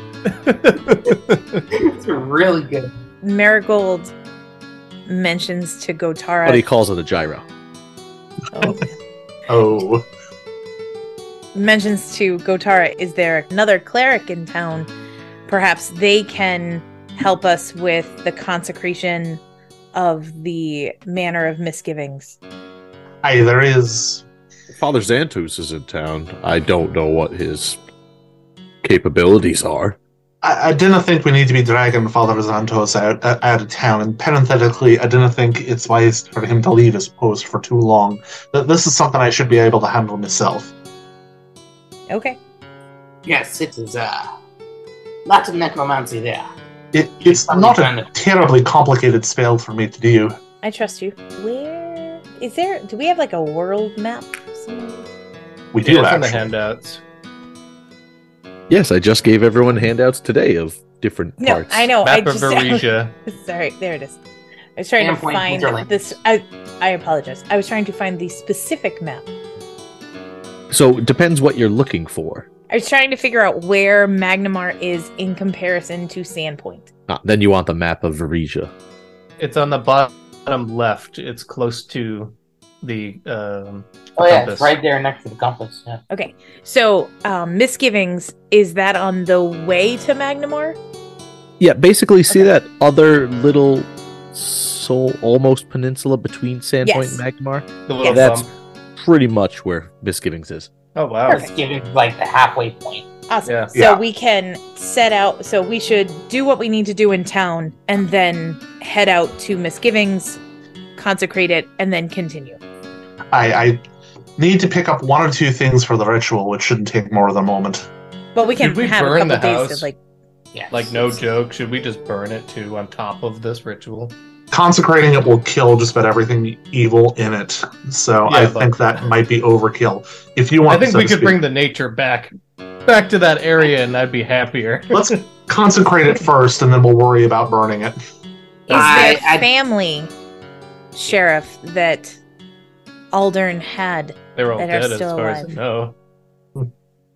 It's really good. Marigold mentions to Gotara. But he calls it a gyro. oh, Oh, mentions to Gotara, is there another cleric in town? Perhaps they can help us with the consecration of the manner of Misgivings. aye, there is. Father Zantus is in town. I don't know what his capabilities are. I, I didn't think we need to be dragging Father Zantus out uh, out of town, and parenthetically, I didn't think it's wise for him to leave his post for too long. That this is something I should be able to handle myself. Okay. Yes, it is. Uh, lots of necromancy there. It, it's not a terribly complicated spell for me to do. I trust you. Where is there? Do we have like a world map? somewhere? We do Yeah, it's in the handouts. Yes, I just gave everyone handouts today of different No, parts. I know. I Map of just Varisia. sorry. There it is. I was trying to Standpoint find Interlink. this. I I apologize. I was trying to find the specific map. So it depends what you're looking for. I was trying to figure out where Magnimar is in comparison to Sandpoint. Ah, then you want the map of Varisia. It's on the bottom left. It's close to the. Um, Oh yeah, Compass. it's right there next to the compass. Yeah. Okay, so um, Misgivings is that on the way to Magnamar? Yeah, basically, see Okay. that other little soul, almost peninsula between Sandpoint Yes. and Magmar? the little That's pretty much where Misgivings is. Oh wow. Perfect. It's giving like the halfway point. Awesome. Yeah. So Yeah. we can set out. So we should do what we need to do in town, and then head out to Misgivings, consecrate it, and then continue. I, I need to pick up one or two things for the ritual, which shouldn't take more than a moment. But we can Should we have a burn couple the days house? to like. Yeah. Like no joke. Should we just burn it too on top of this ritual? Consecrating it will kill just about everything evil in it, so Yeah, I but- think that might be overkill. If you want, I think so we to could speak- bring the nature back, back to that area, and I'd be happier. Let's consecrate it first, and then we'll worry about burning it. Is I- there I- family, sheriff, that Aldern had? They're all that are dead as still far as I alive. know.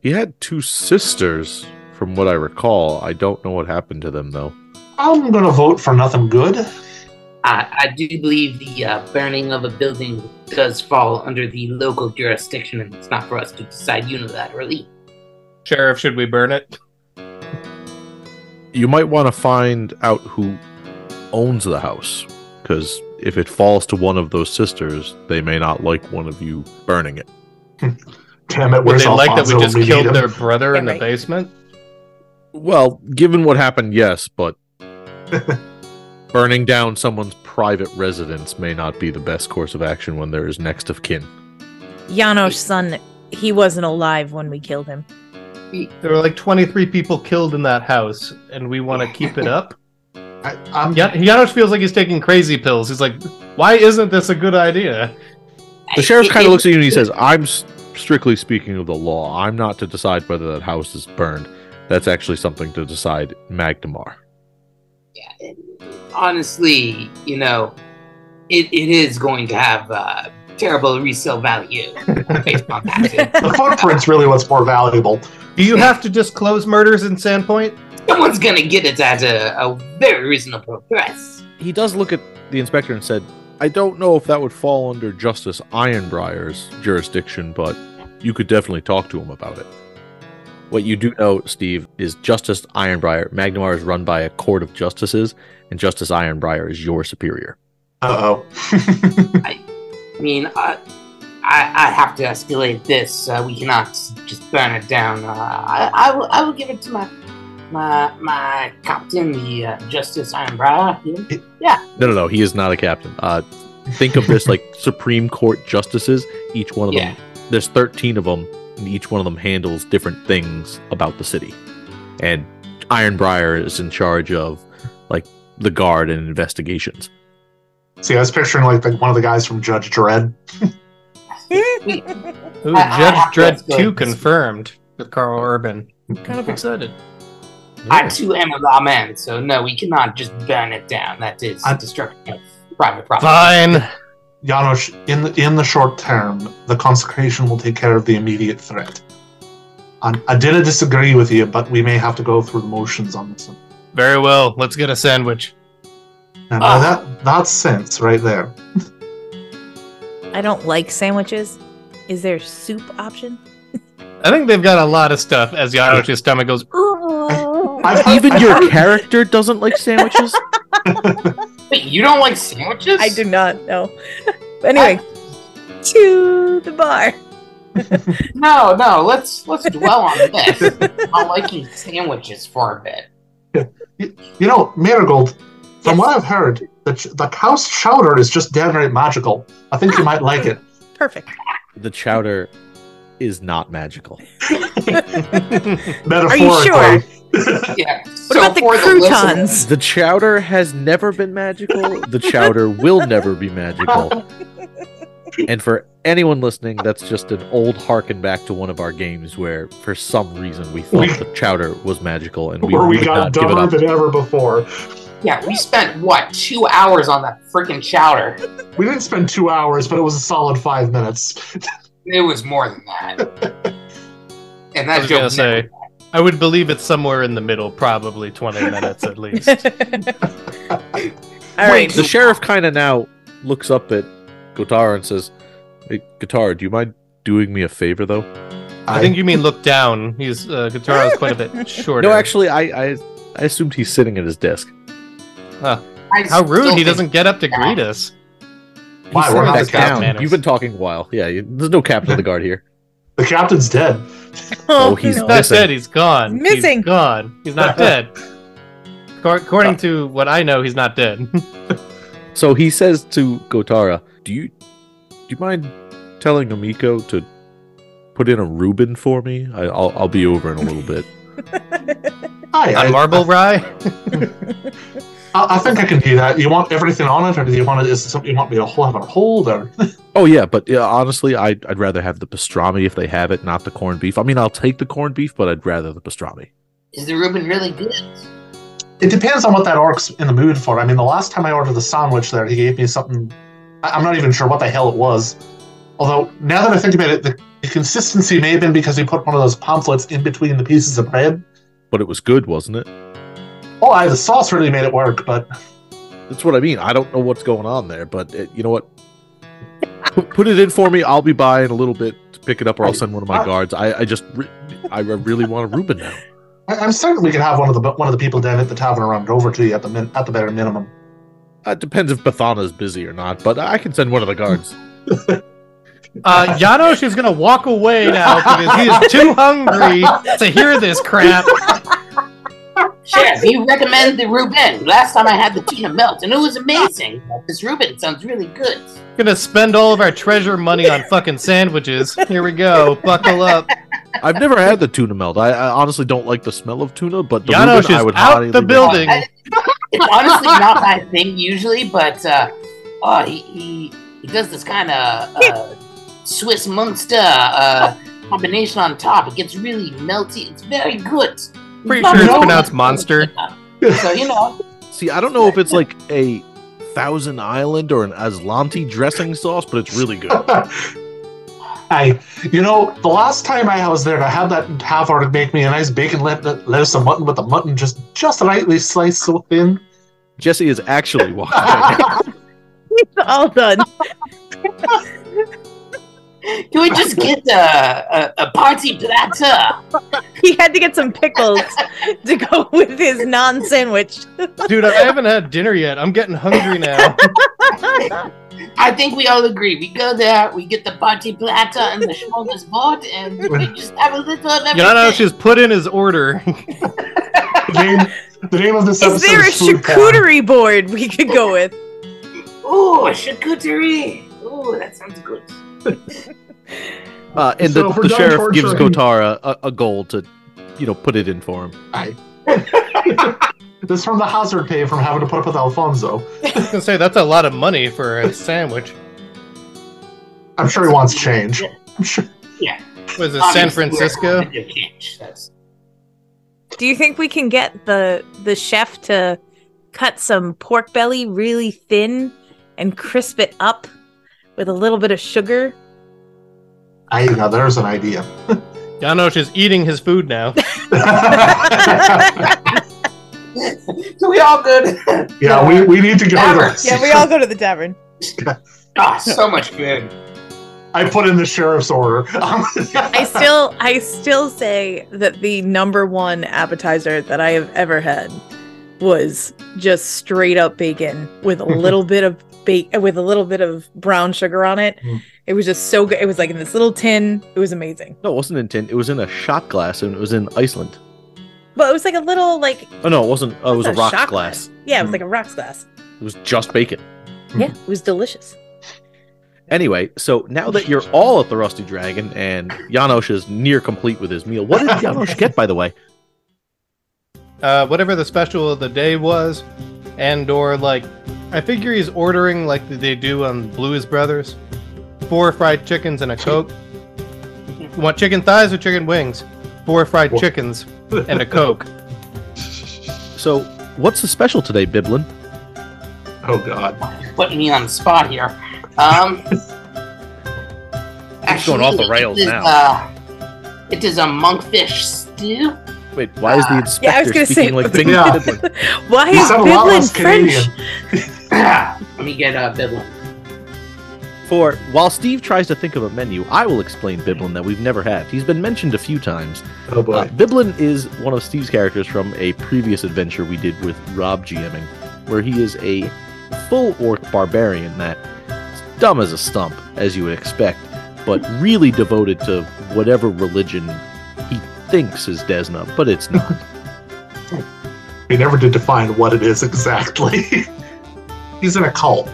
He had two sisters, from what I recall. I don't know what happened to them, though. I'm gonna vote for nothing good. I, I do believe the uh, burning of a building does fall under the local jurisdiction, and it's not for us to decide unilaterally. Sheriff, should we burn it? You might want to find out who owns the house, because if it falls to one of those sisters, they may not like one of you burning it. Damn it, Would where's they like that we just when need killed him? their brother in the right. basement? Well, given what happened, yes, but burning down someone's private residence may not be the best course of action when there is next of kin. Janosch's son, he wasn't alive when we killed him. There were like 23 people killed in that house, and we want to keep it up? I, I'm, Jan- Janos feels like he's taking crazy pills. He's like, why isn't this a good idea? The sheriff kind of looks at you and he says, I'm s- strictly speaking of the law. I'm not to decide whether that house is burned. That's actually something to decide Magnimar. Yeah, and honestly, you know, it, it is going to have uh, terrible resale value based on that. The footprint's really what's more valuable. Do you have to disclose murders in Sandpoint? Someone's gonna get it at a, a very reasonable price. He does look at the inspector and said, I don't know if that would fall under Justice Ironbriar's jurisdiction, but you could definitely talk to him about it. What you do know, Steve, is Justice Ironbriar, Magnimar is run by a court of justices, and Justice Ironbriar is your superior. Uh oh. I mean, uh, I, I have to escalate this. Uh, we cannot just burn it down. Uh, I, I, will, I will give it to my my my captain, the uh, Justice Ironbriar. Yeah. No, no, no, he is not a captain. Uh, think of this like Supreme Court justices. Each one of Yeah. them, there's 13 of them, and each one of them handles different things about the city. And Ironbriar is in charge of like the guard and investigations. See, I was picturing like the, one of the guys from Judge Dredd. Ooh, I- I Judge have to Dredd 2 confirmed with Karl Urban. I'm Kind of excited. I too am a lawman, so no, we cannot just burn it down. That is I- destruction of private property. Fine. Janosch, in the, in the short term, the consecration will take care of the immediate threat. And I didn't disagree with you, but we may have to go through the motions on this one. Very well. Let's get a sandwich. And Ah. uh, that that's sense right there. I don't like sandwiches. Is there soup option? I think they've got a lot of stuff as Janosch's stomach goes. I've heard- Even I've your heard- character doesn't like sandwiches? Wait, you don't like sandwiches? I do not know. But anyway, to the bar. No, no. Let's let's dwell on this. on liking sandwiches for a bit. You know, Marigold, from Yes. what I've heard, the, ch- the cow's chowder is just downright magical. I think you might like it. Perfect. the chowder is not magical. Metaphorically. Are you sure? yeah. What about the croutons? The chowder has never been magical. The chowder will never be magical. And for anyone listening, that's just an old harken back to one of our games where, for some reason, we thought We- the chowder was magical and we, Where we would got not give it dumber up. than ever before. Yeah, we spent what two hours on that freaking chowder. We didn't spend two hours, but it was a solid five minutes. It was more than that. And I that was joke gonna say, I would believe it's somewhere in the middle, probably 20 minutes at least. All right. The sheriff kind of now looks up at Gotara and says, hey, Gotara, do you mind doing me a favor, though? I think you mean look down. He's uh, guitar is quite a bit shorter. No, actually, I, I I assumed he's sitting at his desk. I how rude! He doesn't get up to greet us. Why, He's we're not back the captain. down. manners. You've been talking a while. Yeah, you, there's no captain of the guard here. the captain's dead. Oh, he's no. Not missing. dead. He's gone. Missing. He's gone. He's not dead. According to what I know, he's not dead. So he says to Gotara, "Do you do you mind telling Ameiko to put in a Reuben for me? I, I'll I'll be over in a little bit." Hi, I, On Marble Rye. I, I think I can do that. You want everything on it, or do you want it? Is it something you want me to hold, have it hold? Or Oh yeah, but yeah, honestly, I'd I'd rather have the pastrami if they have it, not the corned beef. I mean, I'll take the corned beef, but I'd rather the pastrami. Is the Reuben really good? it depends on what that orc's in the mood for. I mean, the last time I ordered the sandwich there, he gave me something. I, I'm not even sure what the hell it was. Although now that I think about it, the, the consistency may have been because he put one of those pamphlets in between the pieces of bread. But it was good, wasn't it? Oh, I, the sauce really made it work, but That's what I mean. I don't know what's going on there, but it, you know what? Put, put it in for me. I'll be by in a little bit to pick it up, or I'll send one of my guards. I, I just, re- I really want a Reuben now. I, I'm certain we could have one of the one of the people down at the tavern around over to you at the min, at the bare minimum. Uh, It depends if Bethana's busy or not, but I can send one of the guards. Uh, Janosch is gonna walk away now because he is too hungry to hear this crap. Sheriff, you recommend the Reuben. Last time I had the tuna melt, and it was amazing. This Reuben sounds really good. Gonna spend all of our treasure money on fucking sandwiches. Here we go. Buckle up. I've never had the tuna melt. I, I honestly don't like the smell of tuna, but the Janosch Reuben, I would out highly the building. I- it's honestly not my thing usually, but uh, oh, he, he he does this kind of uh, Swiss Munster uh, combination on top. It gets really melty. It's very good. Pretty sure it's pronounced monster. So you know, See, I don't know if it's like a Thousand Island or an Azlanti dressing sauce, but it's really good. I, you know, the last time I was there, I had that half-hearted make me a nice bacon let- lettuce and mutton with the mutton just just lightly sliced so thin. Jesse is actually walking. right now. It's all done. can we just get a, a, a party platter? He had to get some pickles to go with his non-sandwich. Dude, I haven't had dinner yet. I'm getting hungry now. I think we all agree. We go there, we get the party platter and the smorgasbord, board, and we just have a little of everything. Yano just put in his order. The name, the name of this Is episode there a is food porn. charcuterie board we could go with? Ooh, a charcuterie. Ooh, that sounds good. Uh, and So the, the done sheriff gives torturing- Gotara a, a gold to, you know, put it in for him. This is from the hazard pay from having to put up with Alfonso. I was gonna say that's a lot of money for a sandwich. I'm sure he wants change. I'm sure. Was it San Obviously, we're Francisco? going to change. That's Do you think we can get the the chef to cut some pork belly really thin and crisp it up with a little bit of sugar? I now there's an idea. Janosh is eating his food now. so we all good. yeah, we, we need to go to Tavern. the Yeah, we all go to the tavern. Ah, so much good. I put in the sheriff's order. I still I still say that the number one appetizer that I have ever had was just straight up bacon with a little bit of bacon with a little bit of brown sugar on it. Mm. It was just so good. It was like in this little tin. It was amazing. No, it wasn't in tin. It was in a shot glass, and it was in Iceland. But it was like a little like Oh no, it wasn't. Oh, it was a That's rocks shot glass. Yeah, it was like a rocks glass. It was just bacon. Yeah, it was delicious. Anyway, so now that you're all at the Rusty Dragon and Janosch is near complete with his meal, what did Janosch get, by the way? Uh, whatever the special of the day was, and or like, I figure he's ordering like they do on Blues Brothers, four fried chickens and a coke. You want chicken thighs or chicken wings? Four fried Wha- chickens and a coke. So, what's the special today, Biblin? oh God. Putting me on the spot here. Um, It's going off the rails it is, now. Uh, it is a monkfish stew. Wait, why is the Ah. inspector Yeah, I was gonna speaking say- like Bing Yeah. Why is sound a lot Biblin French? Canadian. Let me get uh, Bidlin. For while Steve tries to think of a menu, I will explain Biblin that we've never had. He's been mentioned a few times. Oh boy. Uh, Biblin is one of Steve's characters from a previous adventure we did with Rob GMing, where he is a full orc barbarian that is dumb as a stump, as you would expect, but really devoted to whatever religion he thinks is Desna, but it's not. he never did define what it is exactly. He's in a cult.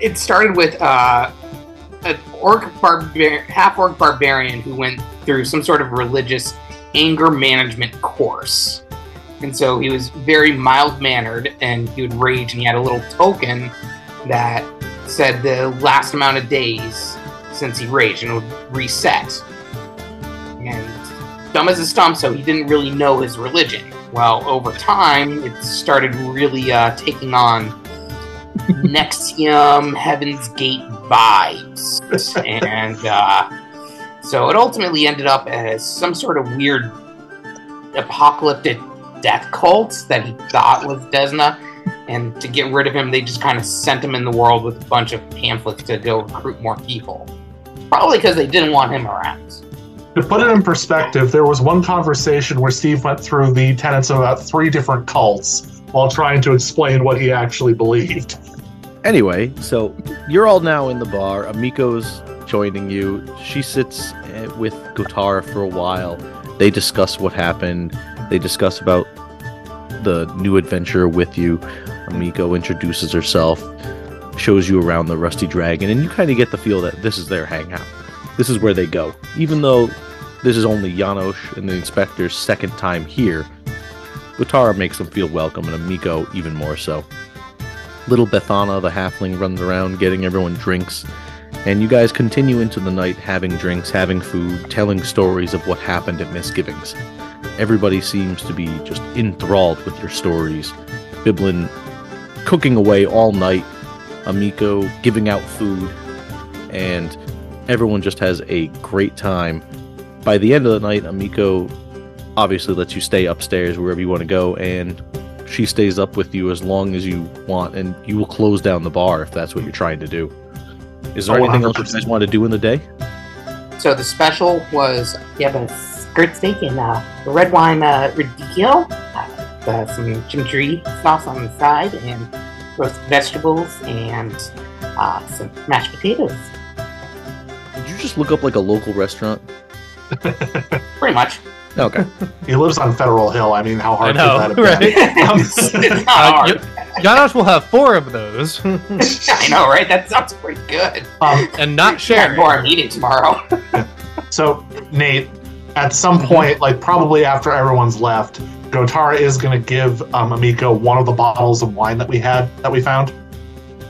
It started with uh, an orc barbar- half orc barbarian who went through some sort of religious anger management course. And so he was very mild mannered and he would rage, and he had a little token that said the last amount of days since he raged, and it would reset. And dumb as a stump, so he didn't really know his religion. Well, over time, it started really uh, taking on NXIVM, Heaven's Gate vibes. and uh, so it ultimately ended up as some sort of weird apocalyptic death cult that he thought was Desna. And to get rid of him, they just kind of sent him in the world with a bunch of pamphlets to go recruit more people. Probably because they didn't want him around. To put it in perspective, there was one conversation where Steve went through the tenets of about three different cults while trying to explain what he actually believed. Anyway, so you're all now in the bar. Ameiko's joining you. She sits uh, with Gotara for a while. They discuss what happened. They discuss about the new adventure with you. Ameiko introduces herself, shows you around the Rusty Dragon, and you kind of get the feel that this is their hangout. This is where they go. Even though this is only Janosch and the inspector's second time here, Gotara makes them feel welcome, and Ameiko even more so. Little Bethana, the halfling, runs around getting everyone drinks, and you guys continue into the night having drinks, having food, telling stories of what happened at Misgivings. everybody seems to be just enthralled with your stories. Biblin cooking away all night, Ameiko giving out food, and everyone just has a great time. By the end of the night, Ameiko obviously lets you stay upstairs wherever you want to go, and she stays up with you as long as you want, and you will close down the bar if that's what you're trying to do. Is there Oh, anything else you guys want to do in the day? So the special was you have a skirt steak and uh, a red wine uh, radicchio, uh, uh, some chimichurri sauce on the side, and roasted vegetables and uh, some mashed potatoes. Did you just look up like a local restaurant? Pretty much. Okay. He lives on Federal Hill. I mean, how hard I know, could that have been? right? it's not Uh, hard. y- Janosch will have four of those, I know, right? That sounds pretty good. Um, and not Share share. more I'm eating tomorrow. so, Nate, at some point, like probably after everyone's left, Gotara is going to give um, Ameiko one of the bottles of wine that we had that we found.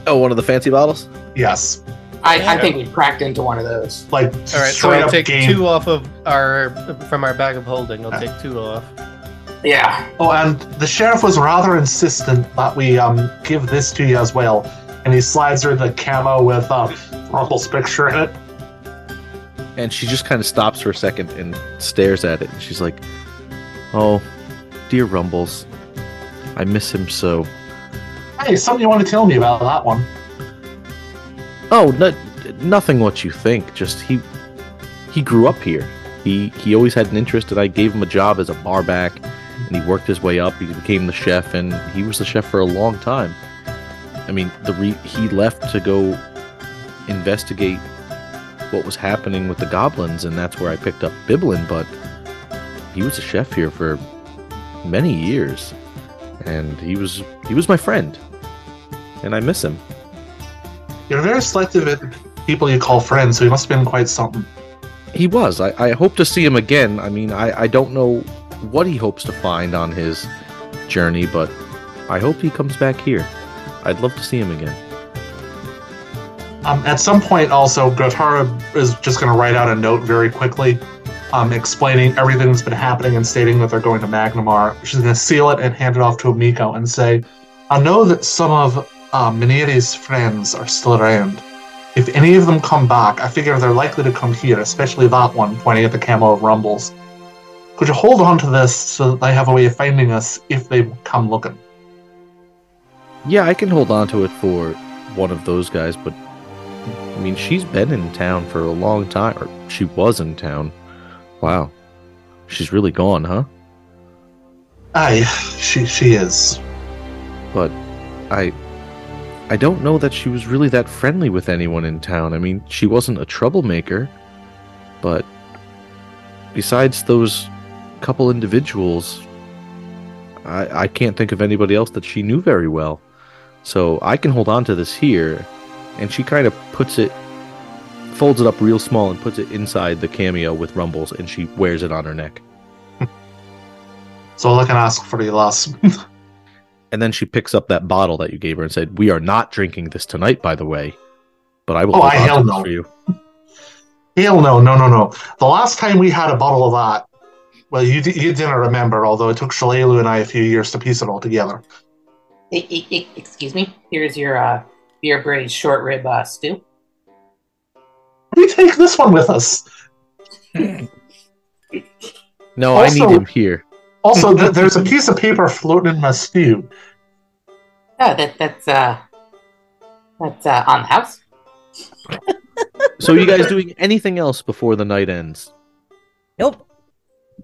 Oh, one of the fancy bottles? Yes, I, I think we cracked into one of those. like All right, so straight I'll up take game. two off of our from our bag of holding. I'll take two off. Yeah. Oh, and the sheriff was rather insistent that we um give this to you as well. And he slides her the camo with uh, Rumple's picture in it. And she just kind of stops for a second and stares at it. And she's like, Oh, dear Rumbles. I miss him so. Hey, something you want to tell me about that one? Oh, no, nothing what you think. Just he he grew up here. He he always had an interest, and I gave him a job as a bar back, and he worked his way up. He became the chef, and he was the chef for a long time. I mean, the re- he left to go investigate what was happening with the goblins, and that's where I picked up Biblin. But he was a chef here for many years, and he was he was my friend, and I miss him. You're very selective at people you call friends, so he must have been quite something. He was. I, I hope to see him again. I mean, I, I don't know what he hopes to find on his journey, but I hope he comes back here. I'd love to see him again. Um, at some point, also, Gotara is just going to write out a note very quickly, um, explaining everything that's been happening and stating that they're going to Magnimar. She's going to seal it and hand it off to Ameiko and say, I know that some of uh, Mineri's friends are still around. If any of them come back, I figure they're likely to come here, especially that one, pointing at the camo of Rumbles. Could you hold on to this so that they have a way of finding us if they come looking? Yeah, I can hold on to it for one of those guys, but I mean, she's been in town for a long time, or she was in town. Wow. She's really gone, huh? Aye, she, she is. But I I don't know that she was really that friendly with anyone in town. I mean, she wasn't a troublemaker, but besides those couple individuals, I I can't think of anybody else that she knew very well. So I can hold on to this here, and she kind of puts it folds it up real small and puts it inside the cameo with rumbles and she wears it on her neck. So all I can ask for the last. And then she picks up that bottle that you gave her and said, "We are not drinking this tonight, by the way, but I will Oh, I on to hell no. for you." Hell no, no, no, no. The last time we had a bottle of that, well, you, you didn't remember, although it took Shalelu and I a few years to piece it all together. Excuse me. Here's your uh, beer braised short rib uh, stew. We take this one with us. No, I need him here. Also, th- there's a piece of paper floating in my stew. Oh, that that's uh, that's uh, on the house. So, are you guys doing anything else before the night ends? Nope.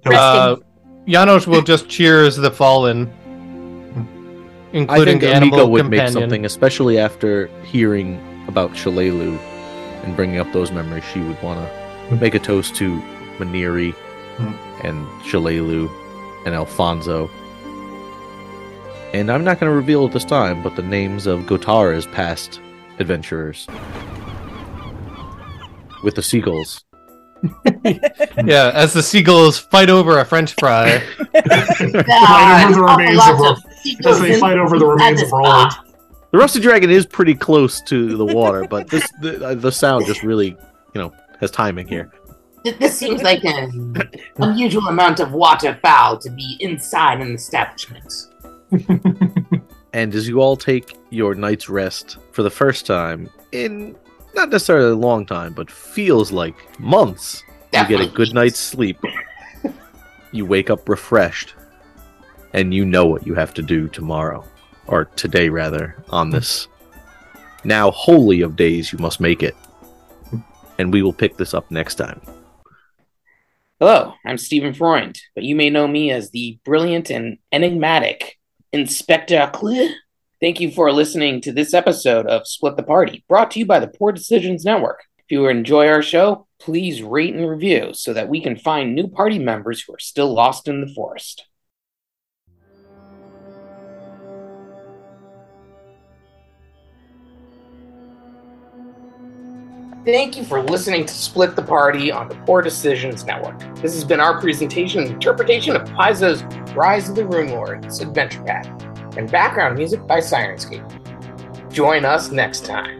Uh, Janos will just cheers the fallen, I including think the animal Ameiko would companion. make something, especially after hearing about Shalelu and bringing up those memories. She would want to make a toast to Maniri Hmm. and Shalelu and Alfonso. And I'm not going to reveal at this time, but the names of Gotara's past adventurers with the seagulls. Yeah, as the seagulls fight over a French fry. fight over the remains of Ro- As they fight over the remains of Roland. The rusty dragon is pretty close to the water, but this the, uh, the sound just really, you know, has timing here. Th- This seems like an unusual amount of waterfowl to be inside an establishment. And as you all take your night's rest for the first time in not necessarily a long time, but feels like months, you get a good night's sleep. you wake up refreshed, and you know what you have to do tomorrow, or today rather, on this now holy of days you must make it. And we will pick this up next time. Hello, I'm Stephen Freund, but you may know me as the brilliant and enigmatic Inspector Clear. Thank you for listening to this episode of Split the Party, brought to you by the Poor Decisions Network. If you enjoy our show, please rate and review so that we can find new party members who are still lost in the forest. Thank you for listening to Split the Party on the Poor Decisions Network. This has been our presentation and interpretation of Paizo's Rise of the Runelords Adventure Path, and background music by Syrinscape. Join us next time.